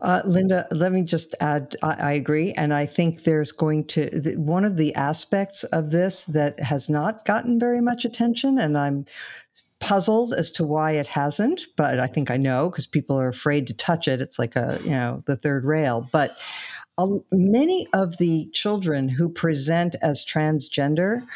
Uh, Linda, let me just add, I, I, agree. And I think there's going to, the, one of the aspects of this that has not gotten very much attention, and I'm puzzled as to why it hasn't, but I think I know because people are afraid to touch it. It's like a, you know, the third rail. But uh, many of the children who present as transgender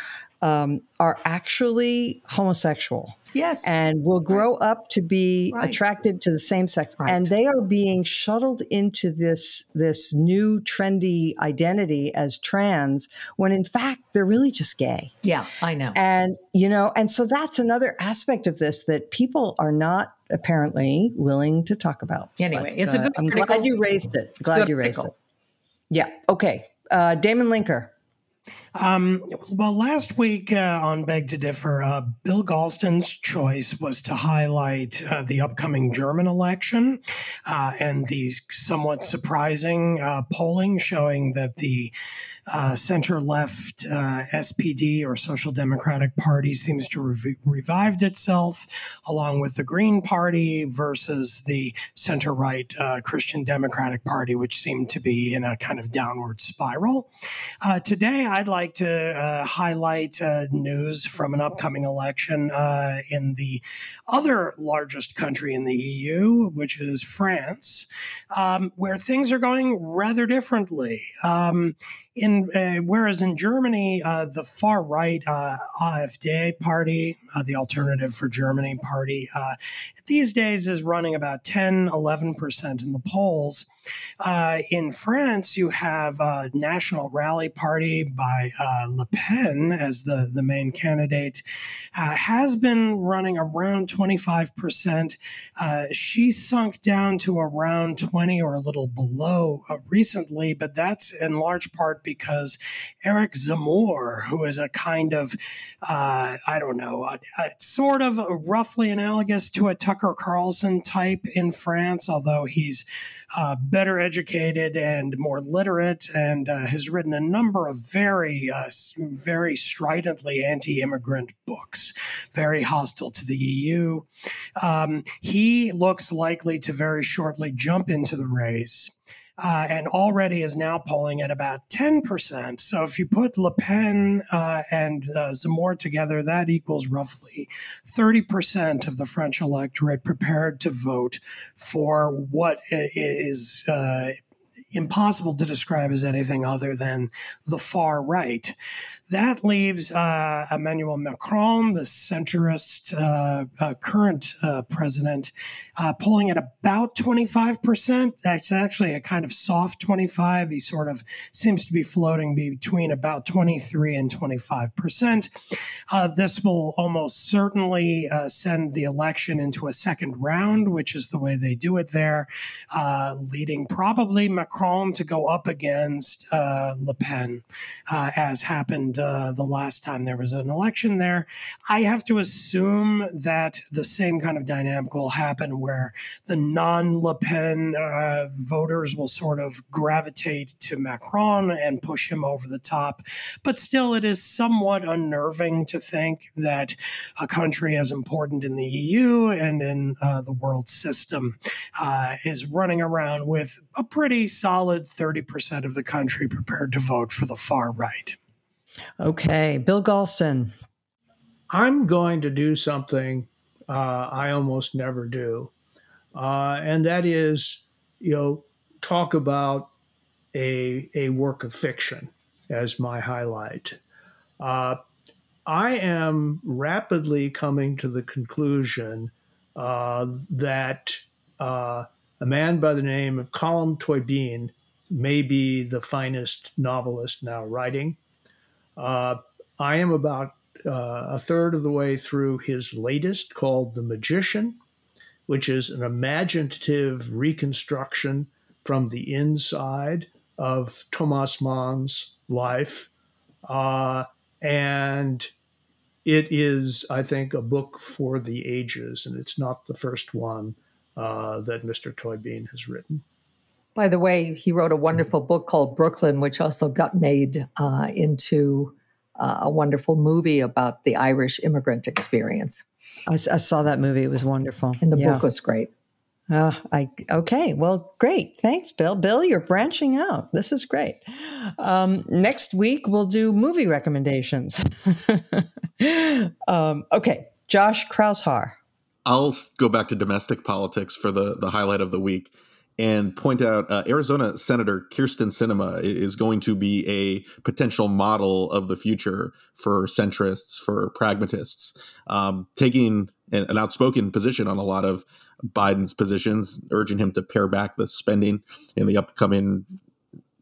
um, are actually homosexual. Yes. And will grow right. up to be right. attracted to the same sex. Right. And they are being shuttled into this this new trendy identity as trans when in fact they're really just gay. Yeah, I know. And you know, and so that's another aspect of this that people are not apparently willing to talk about. Anyway, but, it's a good uh, I'm glad you raised it. Glad you raised article. it. Yeah. Okay. Uh, Damon Linker. Um, well, last week uh, on Beg to Differ, uh, Bill Galston's choice was to highlight uh, the upcoming German election uh, and the somewhat surprising uh, polling showing that the uh, center left uh, SPD or Social Democratic Party seems to rev- revived itself, along with the Green Party versus the center right uh, Christian Democratic Party, which seemed to be in a kind of downward spiral. Uh, today, I'd like to uh, highlight news from an upcoming election in the other largest country in the EU, which is France, um, where things are going rather differently. Um, in uh, whereas in Germany, uh, the far right uh, AfD party, uh, the Alternative for Germany party, uh, these days is running about 10, 11% in the polls. Uh, in France, you have a National Rally Party by uh, Le Pen as the, the main candidate, uh, has been running around 25%. Uh, she sunk down to around 20 or a little below uh, recently, but that's in large part because Eric Zemmour, who is a kind of, uh, I don't know, a, a sort of roughly analogous to a Tucker Carlson type in France, although he's uh, better educated and more literate, and uh, has written a number of very, uh, very stridently anti-immigrant books, very hostile to the EU. Um, he looks likely to very shortly jump into the race uh, and already is now polling at about 10%. So if you put Le Pen uh, and uh, Zemmour together, that equals roughly 30% of the French electorate prepared to vote for what is uh, impossible to describe as anything other than the far right. That leaves uh, Emmanuel Macron, the centrist uh, uh, current uh, president, uh, pulling at about 25%. That's actually a kind of soft 25. He sort of seems to be floating between about 23 and 25%. Uh, this will almost certainly send the election into a second round, which is the way they do it there, leading probably Macron to go up against Le Pen, as happened uh, the last time there was an election there. I have to assume that the same kind of dynamic will happen where the non Le Pen uh, voters will sort of gravitate to Macron and push him over the top. But still, it is somewhat unnerving to think that a country as important in the EU and in uh, the world system uh, is running around with a pretty solid 30% of the country prepared to vote for the far right. Okay, Bill Galston. I'm going to do something uh, I almost never do, uh, and that is, you know, talk about a a work of fiction as my highlight. Uh, I am rapidly coming to the conclusion uh, that uh, a man by the name of Colm Tóibín may be the finest novelist now writing. Uh, I am about uh, a third of the way through his latest called The Magician, which is an imaginative reconstruction from the inside of Thomas Mann's life. Uh, and it is, I think, a book for the ages, and it's not the first one uh, that Mr. Tóibín has written. By the way, he wrote a wonderful book called Brooklyn, which also got made uh, into uh, a wonderful movie about the Irish immigrant experience. I, I saw that movie; it was wonderful, and the yeah. book was great. Uh, I okay. Well, great. Thanks, Bill. Bill, you're branching out. This is great. Um, next week we'll do movie recommendations. um, okay, Josh Kraushaar. I'll go back to domestic politics for the the highlight of the week and point out uh, Arizona Senator Kyrsten Sinema is going to be a potential model of the future for centrists, for pragmatists, um, taking an, an, outspoken position on a lot of Biden's positions, urging him to pare back the spending in the upcoming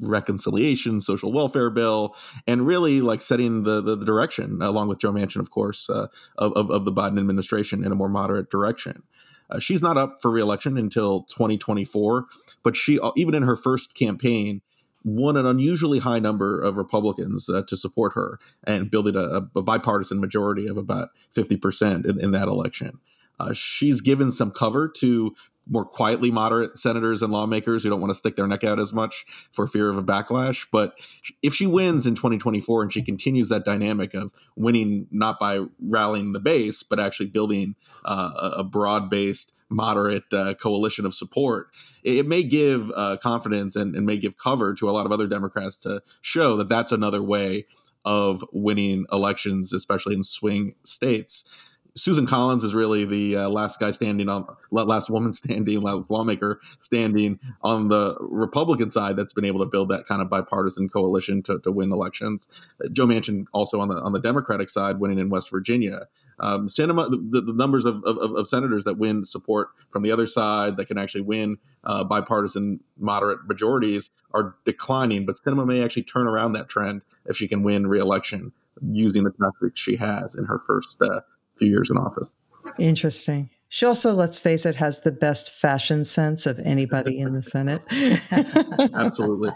reconciliation social welfare bill and really like setting the the, the direction along with joe manchin of course uh, of, of the biden administration in a more moderate direction uh, she's not up for reelection until 2024, but she, uh, even in her first campaign, won an unusually high number of Republicans uh, to support her and building a, a, bipartisan majority of about 50% in, in that election. Uh, she's given some cover to more quietly moderate senators and lawmakers who don't want to stick their neck out as much for fear of a backlash. But if she wins in 2024 and she continues that dynamic of winning not by rallying the base, but actually building uh, a broad based, moderate uh, coalition of support, it, may give uh, confidence and, and may give cover to a lot of other Democrats to show that that's another way of winning elections, especially in swing states. Susan Collins is really the uh, last guy standing on, last woman standing, last lawmaker standing on the Republican side that's been able to build that kind of bipartisan coalition to, to win elections. Uh, Joe Manchin also on the on the Democratic side, winning in West Virginia. Um, Sinema, the, the numbers of, of, of, senators that win support from the other side that can actually win uh, bipartisan moderate majorities are declining, but Sinema may actually turn around that trend if she can win reelection using the tactics she has in her first uh, few years in office. Interesting. She also, let's face it, has the best fashion sense of anybody in the Senate. Absolutely.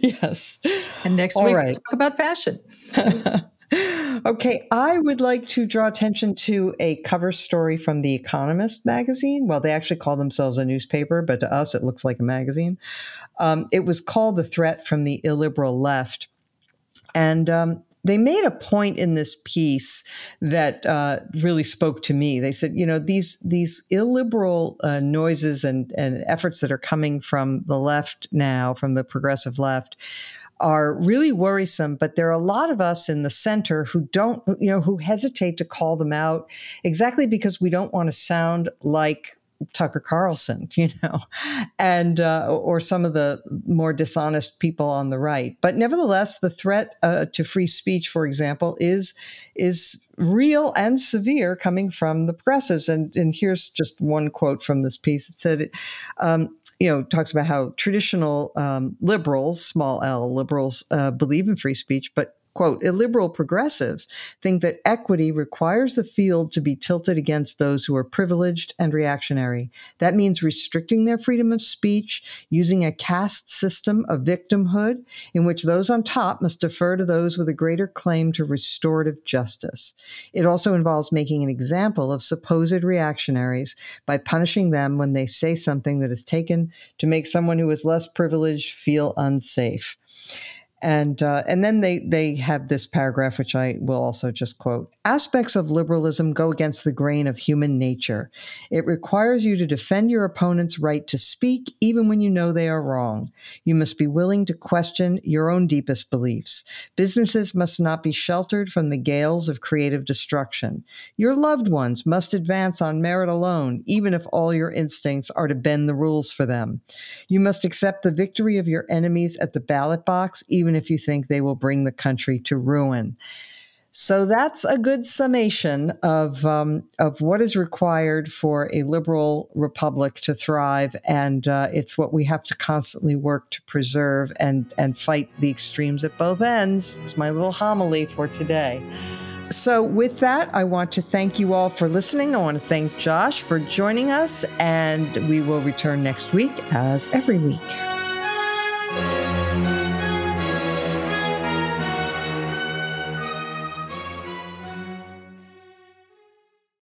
yes. And next All week, right. we'll talk about fashion. okay, I would like to draw attention to a cover story from The Economist magazine. Well, they actually call themselves a newspaper, but to us, it looks like a magazine. Um, it was called The Threat from the Illiberal Left. And um, they made a point in this piece that uh, really spoke to me. They said, you know, these these illiberal uh, noises and and efforts that are coming from the left now, from the progressive left, are really worrisome. But there are a lot of us in the center who don't, you know, who hesitate to call them out, exactly because we don't want to sound like Tucker Carlson, you know, and uh, or some of the more dishonest people on the right. But nevertheless, the threat uh, to free speech, for example, is is real and severe coming from the progressives. And and here's just one quote from this piece. It said. Um, you know, talks about how traditional um, liberals, small l liberals, uh, believe in free speech, but quote, illiberal progressives think that equity requires the field to be tilted against those who are privileged and reactionary. That means restricting their freedom of speech, using a caste system of victimhood in which those on top must defer to those with a greater claim to restorative justice. It also involves making an example of supposed reactionaries by punishing them when they say something that is taken to make someone who is less privileged feel unsafe and uh, and then they they have this paragraph which I will also just quote. Aspects of liberalism go against the grain of human nature. It requires you to defend your opponent's right to speak even when you know they are wrong. You must be willing to question your own deepest beliefs. Businesses must not be sheltered from the gales of creative destruction. Your loved ones must advance on merit alone, even if all your instincts are to bend the rules for them. You must accept the victory of your enemies at the ballot box, even if you think they will bring the country to ruin. So that's a good summation of um, of what is required for a liberal republic to thrive, and uh, it's what we have to constantly work to preserve and and fight the extremes at both ends. It's my little homily for today. So, with that, I want to thank you all for listening. I want to thank Josh for joining us, and we will return next week as every week.